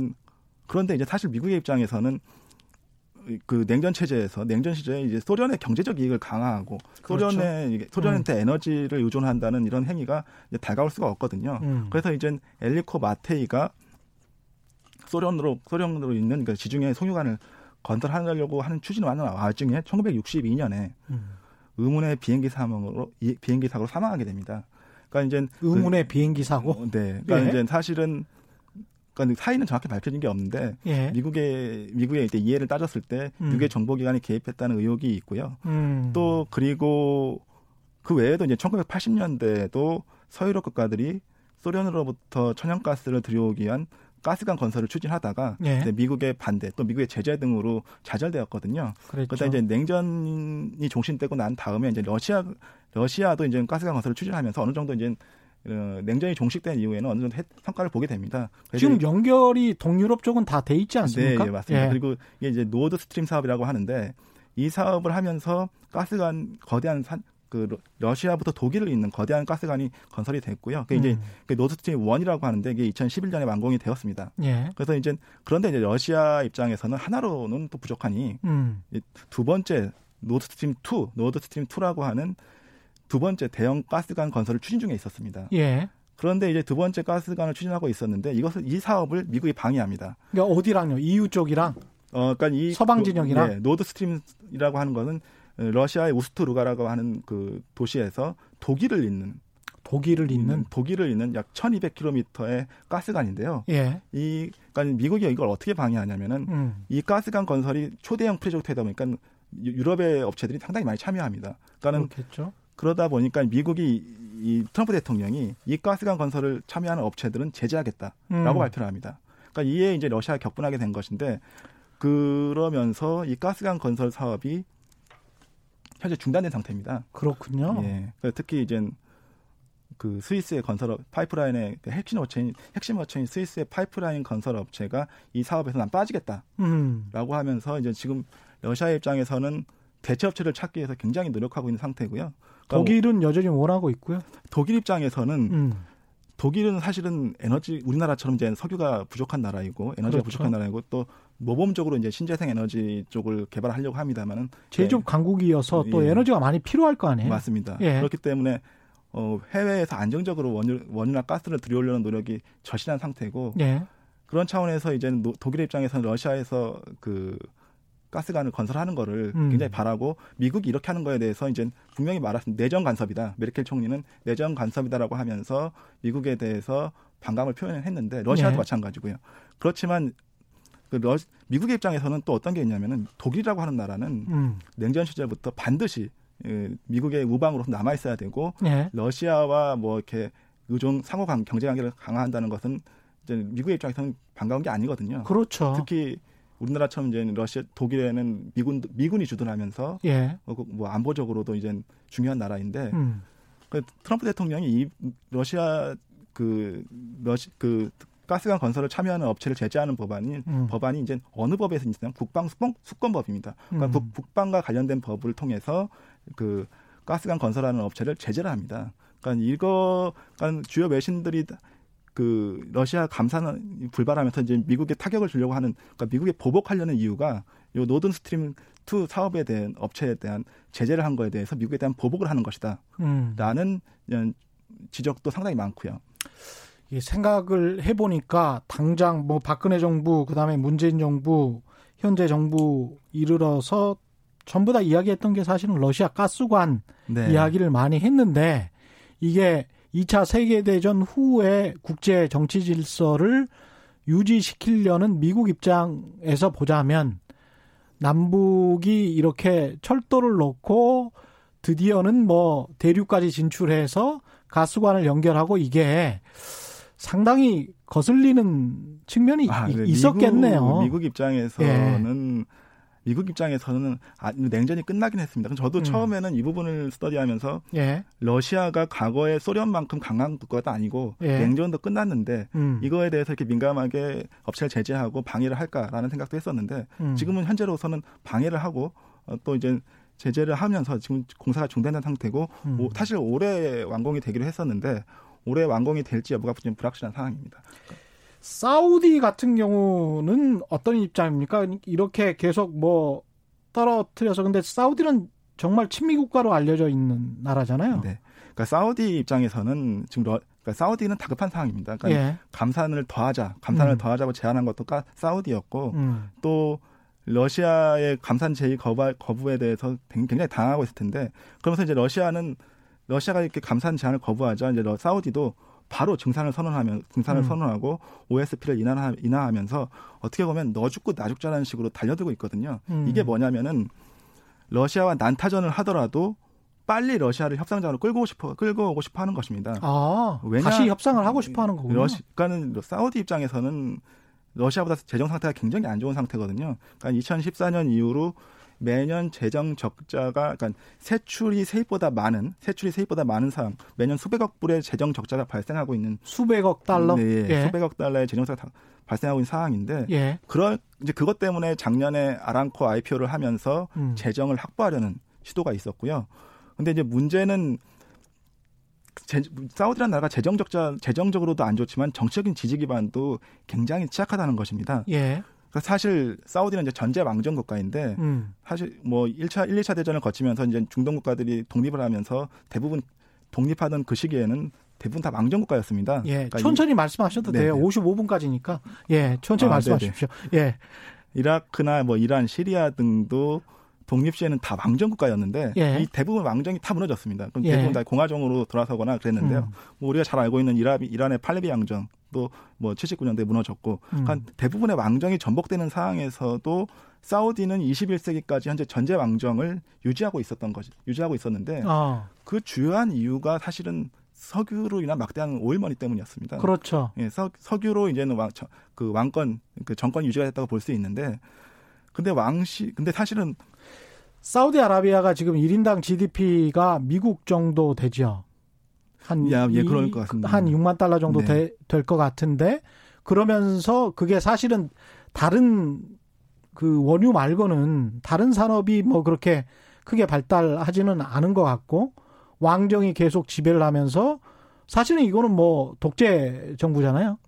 그런데 이제 사실 미국의 입장에서는 그 냉전 체제에서 냉전 시절에 이제 소련의 경제적 이익을 강화하고 그렇죠. 소련의 소련한테 음. 에너지를 의존한다는 이런 행위가 이제 다가올 수가 없거든요. 음. 그래서 이제 엘리코 마테이가 소련으로 소련으로 있는 그 지중해 송유관을 건설하려고 하는 추진을 하는 와중에 1962년에 음. 의문의 비행기 사망으로 비행기 사고로 사망하게 됩니다. 그러니까 이제 의문의 그, 비행기 사고. 네. 그러니까 예. 이제 사실은 그러니까 사인은 정확히 밝혀진 게 없는데 예. 미국의 미국의 이제 이해를 따졌을 때 음. 미국의 정보기관이 개입했다는 의혹이 있고요. 음. 또 그리고 그 외에도 이제 1980년대에도 서유럽 국가들이 소련으로부터 천연가스를 들여오기 위한 가스관 건설을 추진하다가 예. 미국의 반대 또 미국의 제재 등으로 좌절되었거든요. 그렇죠. 그러다 이제 냉전이 종식되고 난 다음에 이제 러시아 러시아도 이제 가스관 건설을 추진하면서 어느 정도 이제 어, 냉전이 종식된 이후에는 어느 정도 성과를 보게 됩니다. 지금 연결이 동유럽 쪽은 다 돼 있지 않습니까? 네, 예, 맞습니다. 예. 그리고 이게 이제 노드 스트림 사업이라고 하는데 이 사업을 하면서 가스관 거대한 산, 그 러시아부터 독일을 잇는 거대한 가스관이 건설이 됐고요. 그 이제 음. 그 노드 스트림 1이라고 하는데 이게 2011년에 완공이 되었습니다. 예. 그래서 이제 그런데 이제 러시아 입장에서는 하나로는 또 부족하니 음. 두 번째 노드 스트림 2, 노드 스트림 2라고 하는 두 번째 대형 가스관 건설을 추진 중에 있었습니다. 예. 그런데 이제 두 번째 가스관을 추진하고 있었는데 이것을 이 사업을 미국이 방해합니다. 그러니까 어디랑요? EU 쪽이랑? 어, 그러니까 이 서방 진영이랑 네, 노드 스트림이라고 하는 것은 러시아의 우스트 루가라고 하는 그 도시에서 독일을 잇는 독일을 잇는 독일을 잇는 약 1,200km의 가스관인데요. 예. 이 그러니까 미국이 이걸 어떻게 방해하냐면은 음. 이 가스관 건설이 초대형 프로젝트다 보니까 유럽의 업체들이 상당히 많이 참여합니다. 그러니까는 그렇겠죠. 그러다 보니까 미국이 이 트럼프 대통령이 이 가스관 건설을 참여하는 업체들은 제재하겠다라고 음. 발표를 합니다. 그러니까 이에 이제 러시아가 격분하게 된 것인데 그러면서 이 가스관 건설 사업이 현재 중단된 상태입니다. 그렇군요. 예. 특히 이제 그 스위스의 건설 파이프라인의 그 핵심 업체인 핵심 업체인 스위스의 파이프라인 건설 업체가 이 사업에서 난 빠지겠다라고 음. 하면서 이제 지금 러시아 입장에서는 대체 업체를 찾기 위해서 굉장히 노력하고 있는 상태고요. 그러니까 독일은 여전히 원하고 있고요. 독일 입장에서는 음. 독일은 사실은 에너지 우리나라처럼 이제 석유가 부족한 나라이고 에너지가 그렇죠. 부족한 나라이고 또 모범적으로 이제 신재생 에너지 쪽을 개발하려고 합니다만은 제조업 네. 강국이어서 또 예. 에너지가 많이 필요할 거 아니에요. 맞습니다. 예. 그렇기 때문에 어, 해외에서 안정적으로 원유, 원유나 가스를 들여오려는 노력이 절실한 상태고 예. 그런 차원에서 이제 독일의 입장에서는 러시아에서 그 가스관을 건설하는 거를 음. 굉장히 바라고 미국이 이렇게 하는 거에 대해서 이제 분명히 말했습니다. 내정 간섭이다. 메르켈 총리는 내정 간섭이다라고 하면서 미국에 대해서 반감을 표현했는데 러시아도 네. 마찬가지고요. 그렇지만 그 러, 미국의 입장에서는 또 어떤 게 있냐면은 독일이라고 하는 나라는 음. 냉전 시절부터 반드시 예, 미국의 우방으로 남아 있어야 되고 네. 러시아와 뭐 이렇게 의존 상호 경제 관계를 강화한다는 것은 이제 미국의 입장에서는 반가운 게 아니거든요. 그렇죠. 특히 우리나라처럼 이제 러시아 독일에는 미군 미군이 주둔하면서 예. 어, 그뭐 안보적으로도 이제 중요한 나라인데 음. 그 트럼프 대통령이 이 러시아 그 러시 그 가스관 건설을 참여하는 업체를 제재하는 법안이 음. 법안이 이제 어느 법에서 있냐면 국방 수권, 수권법입니다. 그러니까 음. 국방과 관련된 법을 통해서 그 가스관 건설하는 업체를 제재를 합니다. 그러니까 이거 그러니까 주요 외신들이 그 러시아 감사는 불발하면서 이제 미국에 타격을 주려고 하는 그러니까 미국에 보복하려는 이유가 요 노드 스트림 2 사업에 대한 업체에 대한 제재를 한 거에 대해서 미국에 대한 보복을 하는 것이다. 음. 라는 지적도 상당히 많고요. 이 생각을 해보니까 당장 뭐 박근혜 정부 그다음에 문재인 정부 현재 정부 이르러서 전부 다 이야기했던 게 사실은 러시아 가스관 네. 이야기를 많이 했는데 이게 2차 세계대전 후에 국제 정치 질서를 유지시키려는 미국 입장에서 보자면 남북이 이렇게 철도를 놓고 드디어는 뭐 대륙까지 진출해서 가스관을 연결하고 이게 상당히 거슬리는 측면이 아, 있었겠네요. 미국, 미국 입장에서는 예. 미국 입장에서는 아, 냉전이 끝나긴 했습니다. 저도 음. 처음에는 이 부분을 스터디하면서 예. 러시아가 과거에 소련만큼 강한 국가도 아니고 예. 냉전도 끝났는데 음. 이거에 대해서 이렇게 민감하게 업체를 제재하고 방해를 할까라는 생각도 했었는데 음. 지금은 현재로서는 방해를 하고 어, 또 이제 제재를 하면서 지금 공사가 중단된 상태고 음. 오, 사실 올해 완공이 되기로 했었는데 올해 완공이 될지 여부가 좀 불확실한 상황입니다. 사우디 같은 경우는 어떤 입장입니까? 이렇게 계속 뭐 떨어뜨려서 근데 사우디는 정말 친미 국가로 알려져 있는 나라잖아요. 네. 그러니까 사우디 입장에서는 지금 러, 그러니까 사우디는 다급한 상황입니다. 그러니까 예. 감산을 더하자, 감산을 음. 더하자고 제안한 것도 사우디였고 음. 또 러시아의 감산 제의 거부, 거부에 대해서 굉장히 당하고 있을 텐데 그러면서 이제 러시아는 러시아가 이렇게 감산 제안을 거부하자 이제 사우디도 바로 증산을 선언하면 증산을 음. 선언하고 OSP를 인하, 인하하면서 어떻게 보면 너 죽고 나 죽자라는 식으로 달려들고 있거든요. 음. 이게 뭐냐면은 러시아와 난타전을 하더라도 빨리 러시아를 협상장으로 끌고 싶어 끌고 오고 싶어 하는 것입니다. 아, 왜냐, 다시 협상을 하고 싶어 하는 거군요. 러시, 그러니까는 사우디 입장에서는 러시아보다 재정 상태가 굉장히 안 좋은 상태거든요. 그러니까 2014년 이후로 매년 재정 적자가 그러니까 세출이 세입보다 많은 세출이 세입보다 많은 상황 매년 수백억 불의 재정 적자가 발생하고 있는 수백억 달러 네, 예. 수백억 달러의 재정 적자가 발생하고 있는 상황인데 예. 그런 이제 그것 때문에 작년에 아랑코 IPO를 하면서 음. 재정을 확보하려는 시도가 있었고요. 근데 이제 문제는 제, 사우디라는 나라가 재정 적자 재정적으로도 안 좋지만 정치적인 지지 기반도 굉장히 취약하다는 것입니다. 예. 사실 사우디는 이제 전제 왕정 국가인데 음. 사실 뭐 1차 1, 2차 대전을 거치면서 이제 중동 국가들이 독립을 하면서 대부분 독립하던 그 시기에는 대부분 다 왕정 국가였습니다. 예. 그러니까 천천히 이, 말씀하셔도 네네. 돼요. 55분까지니까. 예. 천천히 아, 말씀하십시오. 네네. 예. 이라크나 뭐 이란, 시리아 등도 독립 시에는 다 왕정 국가였는데 예. 이 대부분 왕정이 다 무너졌습니다. 그럼 예. 대부분 다 공화정으로 돌아서거나 그랬는데요. 음. 뭐 우리가 잘 알고 있는 이란, 이란의 팔레비 왕정 또뭐 79년대에 무너졌고 음. 그러니까 대부분의 왕정이 전복되는 상황에서도 사우디는 21세기까지 현재 전제 왕정을 유지하고 있었던 것이 유지하고 있었는데 아. 그 주요한 이유가 사실은 석유로 인한 막대한 오일머니 때문이었습니다. 그렇죠. 예, 석, 석유로 이제는 왕, 그 왕권 그 정권 유지가 됐다고 볼 수 있는데 근데 왕시 근데 사실은 사우디아라비아가 지금 1인당 GDP가 미국 정도 되죠. 한 야, 예, 그럴 것 같습니다. 한 6만 달러 정도 네. 될것 같은데 그러면서 그게 사실은 다른 그 원유 말고는 다른 산업이 뭐 그렇게 크게 발달하지는 않은 것 같고 왕정이 계속 지배를 하면서 사실은 이거는 뭐 독재 정부잖아요.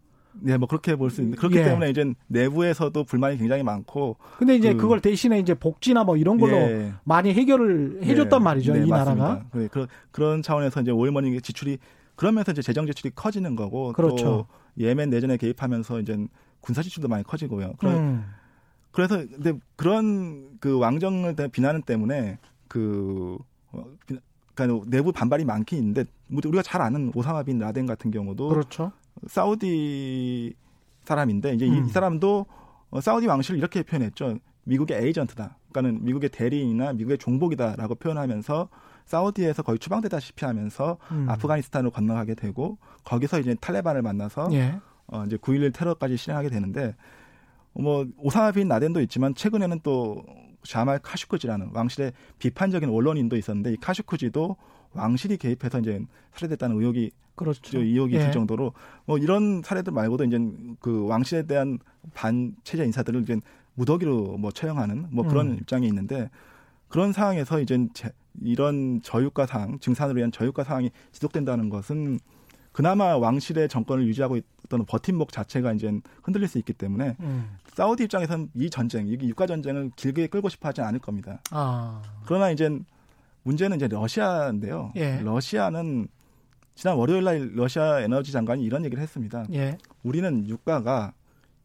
네, 뭐 그렇게 볼 수 있는데 그렇기 예. 때문에 이제 내부에서도 불만이 굉장히 많고. 근데 이제 그, 걸 대신에 이제 복지나 뭐 이런 걸로 예. 많이 해결을 해줬단 네. 말이죠 네, 이 맞습니다. 나라가. 네, 그런 그런 차원에서 이제 오일머니 지출이 그러면서 이제 재정 지출이 커지는 거고 그렇죠. 또 예멘 내전에 개입하면서 이제 군사 지출도 많이 커지고요. 그런 음. 그래서 근데 그런 그 왕정을 비난은 때문에 그 어, 그러니까 내부 반발이 많긴 있는데 우리가 잘 아는 오사마 빈 라덴 같은 경우도 그렇죠. 사우디 사람인데 이제 음. 이 사람도 어, 사우디 왕실을 이렇게 표현했죠. 미국의 에이전트다. 그러니까는 미국의 대리인이나 미국의 종복이다라고 표현하면서 사우디에서 거의 추방되다시피 하면서 음. 아프가니스탄으로 건너가게 되고 거기서 이제 탈레반을 만나서 예. 어 이제 9.11 테러까지 실행하게 되는데 뭐 오사마 빈 라덴도 있지만 최근에는 또 샤말 카슈크지라는 왕실의 비판적인 언론인도 있었는데 이 카슈크지도 왕실이 개입해서 이제 살해됐다는 의혹이 그렇죠. 의혹이 예. 있을 정도로 뭐 이런 사례들 말고도 이제 그 왕실에 대한 반체제 인사들을 이제 무더기로 뭐 처형하는 뭐 그런 음. 입장이 있는데 그런 상황에서 이제 제- 이런 저유가 상황, 증산으로 위한 저유가 상황이 지속된다는 것은 그나마 왕실의 정권을 유지하고 있던 버팀목 자체가 이제 흔들릴 수 있기 때문에 음. 사우디 입장에서는 이 전쟁, 이 유가 전쟁을 길게 끌고 싶어 하지 않을 겁니다. 아. 그러나 이제 문제는 이제 러시아인데요. 예. 러시아는 지난 월요일 날 러시아 에너지 장관이 이런 얘기를 했습니다. 예. 우리는 유가가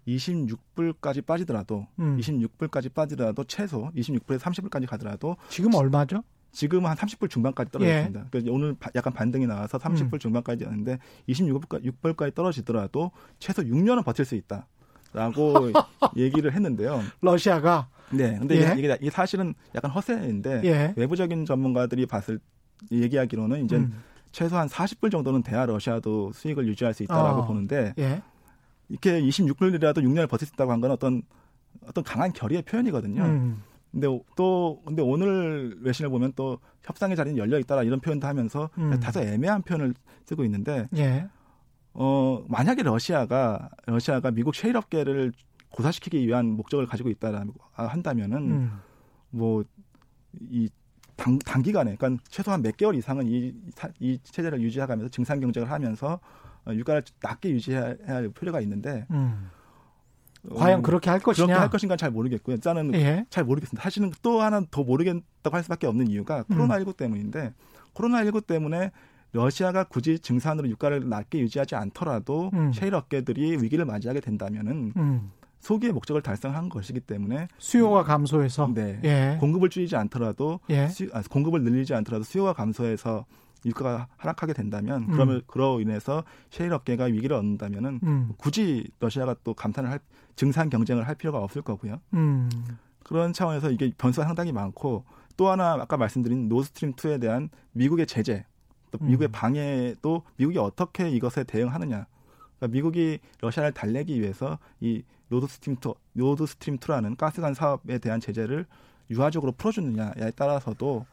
26불까지 빠지더라도 음. 26불까지 빠지더라도 최소 26불에서 30불까지 가더라도 지금 얼마죠? 지금 한 30불 중반까지 떨어졌습니다. 그래서 오늘 바- 약간 반등이 나와서 30불 음. 중반까지였는데 26불까지 6불까지 떨어지더라도 최소 6년은 버틸 수 있다 라고 [LAUGHS] 얘기를 했는데요. 러시아가 네. 근데 예. 이게, 이게, 사실은 약간 허세인데 예. 외부적인 전문가들이 봤을 얘기하기로는 이제 음. 최소한 40불 정도는 돼야 러시아도 수익을 유지할 수 있다라고 어. 보는데 예. 이렇게 26불이라도 6년을 버틸 수 있다고 한 건 어떤 어떤 강한 결의의 표현이거든요. 음. 근데 또 근데 오늘 외신을 보면 또 협상의 자리는 열려 있다라 이런 표현도 하면서 음. 다소 애매한 표현을 쓰고 있는데 예. 어 만약에 러시아가 러시아가 미국 셰일 업계를 고사시키기 위한 목적을 가지고 있다라고 한다면은 음. 뭐이 단, 단기간에 그러니까 최소한 몇 개월 이상은 이, 사- 이 체제를 유지하면서 증상 경쟁을 하면서 어, 유가를 낮게 유지해야 할 필요가 있는데 음. 어, 과연 그렇게 할 것이냐? 그렇게 할 것인가 잘 모르겠고요. 일단은 예. 잘 모르겠습니다. 사실은 또 하나 더 모르겠다고 할 수밖에 없는 이유가 음. 코로나19 때문인데 코로나19 때문에 러시아가 굳이 증산으로 유가를 낮게 유지하지 않더라도 음. 셰일 업계들이 위기를 맞이하게 된다면은 음. 소기의 목적을 달성한 것이기 때문에 수요가 감소해서 네. 예. 공급을 줄이지 않더라도 예. 수, 아, 공급을 늘리지 않더라도 수요가 감소해서 유가가 하락하게 된다면 음. 그러면 그로 인해서 셰일 업계가 위기를 겪는다면은 음. 굳이 러시아가 또 감탄을 할 증산 경쟁을 할 필요가 없을 거고요. 음. 그런 차원에서 이게 변수가 상당히 많고 또 하나 아까 말씀드린 노드스트림 2에 대한 미국의 제재 또 미국의 음. 방해도 미국이 어떻게 이것에 대응하느냐. 그러니까 미국이 러시아를 달래기 위해서 이 노드스트림 2, 노드스트림 2라는 가스관 사업에 대한 제재를 유화적으로 풀어주느냐에 따라서도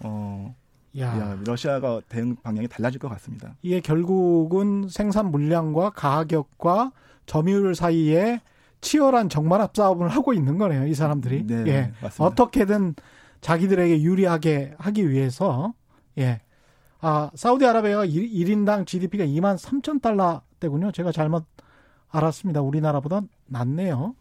어, 야. 야, 러시아가 대응 방향이 달라질 것 같습니다. 이게 결국은 생산 물량과 가격과 점유율 사이에 치열한 정만합 싸움을 하고 있는 거네요, 이 사람들이. 네, 예. 맞습니다. 어떻게든 자기들에게 유리하게 하기 위해서 예. 아, 사우디아라비아가 1, 인당 GDP가 2만 3천 달러 대군요. 제가 잘못 알았습니다. 우리나라보다 낫네요.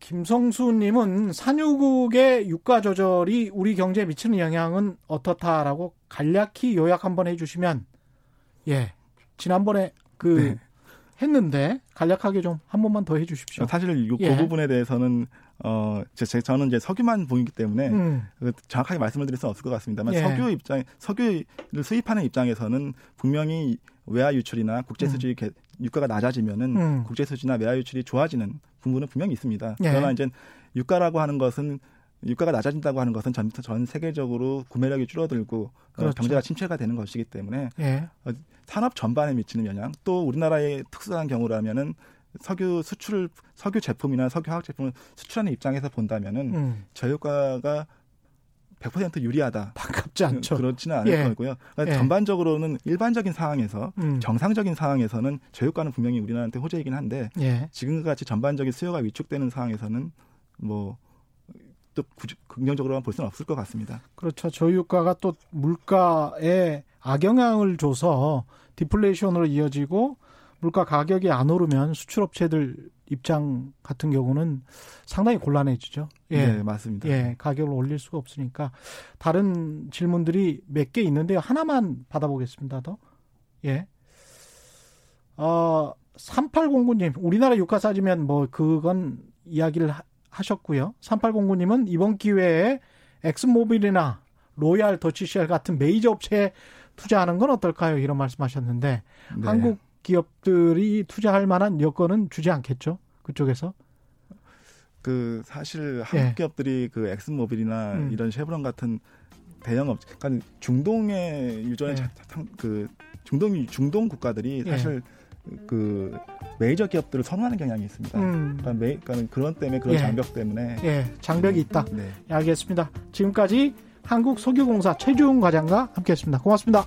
김성수님은 산유국의 유가 조절이 우리 경제에 미치는 영향은 어떻다라고 간략히 요약 한번 해주시면 예 지난번에 그 네. 했는데 간략하게 좀 한 번만 더 해주십시오. 사실 요, 예. 그 부분에 대해서는 어, 제, 제- 저는 이제 석유만 보이기 때문에 음, 그 정확하게 말씀을 드릴 수는 없을 것 같습니다만 예. 석유 입장 석유를 수입하는 입장에서는 분명히 외화 유출이나 국제 수지 개- 유가가 낮아지면은 음. 국제 수지나 외화 유출이 좋아지는 부분은 분명히 있습니다. 예. 그러나 이제 유가라고 하는 것은 유가가 낮아진다고 하는 것은 전, 전 세계적으로 구매력이 줄어들고 어, 그렇죠. 경제가 침체가 되는 것이기 때문에 예, 산업 전반에 미치는 영향 또 우리나라의 특수한 경우라면은 석유 수출 석유 제품이나 석유 화학 제품을 수출하는 입장에서 본다면은 음, 저유가가 100% 유리하다. 반갑지 않죠. 그렇지는 않을 예. 거고요. 그러니까 예. 전반적으로는 일반적인 상황에서 음, 정상적인 상황에서는 저유가는 분명히 우리나라한테 호재이긴 한데 예, 지금과 같이 전반적인 수요가 위축되는 상황에서는 뭐 또 긍정적으로만 볼 수는 없을 것 같습니다. 그렇죠. 저유가가 또 물가에 악영향을 줘서 디플레이션으로 이어지고 물가 가격이 안 오르면 수출업체들 입장 같은 경우는 상당히 곤란해지죠. 예. 네, 맞습니다. 예, 가격을 올릴 수가 없으니까 다른 질문들이 몇 개 있는데요. 하나만 받아보겠습니다. 더. 예. 어, 3809님, 우리나라 유가 싸지면 뭐 그건 이야기를 하, 하셨고요. 3809님은 이번 기회에 엑스모빌이나 로얄 더치쉘 같은 메이저 업체에 투자하는 건 어떨까요? 이런 말씀하셨는데 네. 한국 기업들이 투자할 만한 여건은 주지 않겠죠? 그쪽에서? 그 사실 예. 한국 기업들이 그 엑슨모빌이나 음. 이런 쉐브론 같은 대형 업체, 그러니까 중동의 유전의 예. 그 중동 중동 국가들이 예. 사실 그 메이저 기업들을 선호하는 경향이 있습니다. 음, 그러니까, 메, 그러니까 그런 때문에 그런 예. 장벽 때문에 예, 장벽이 있다. 네. 알겠습니다. 지금까지 한국 석유공사 최주웅 과장과 함께했습니다. 고맙습니다.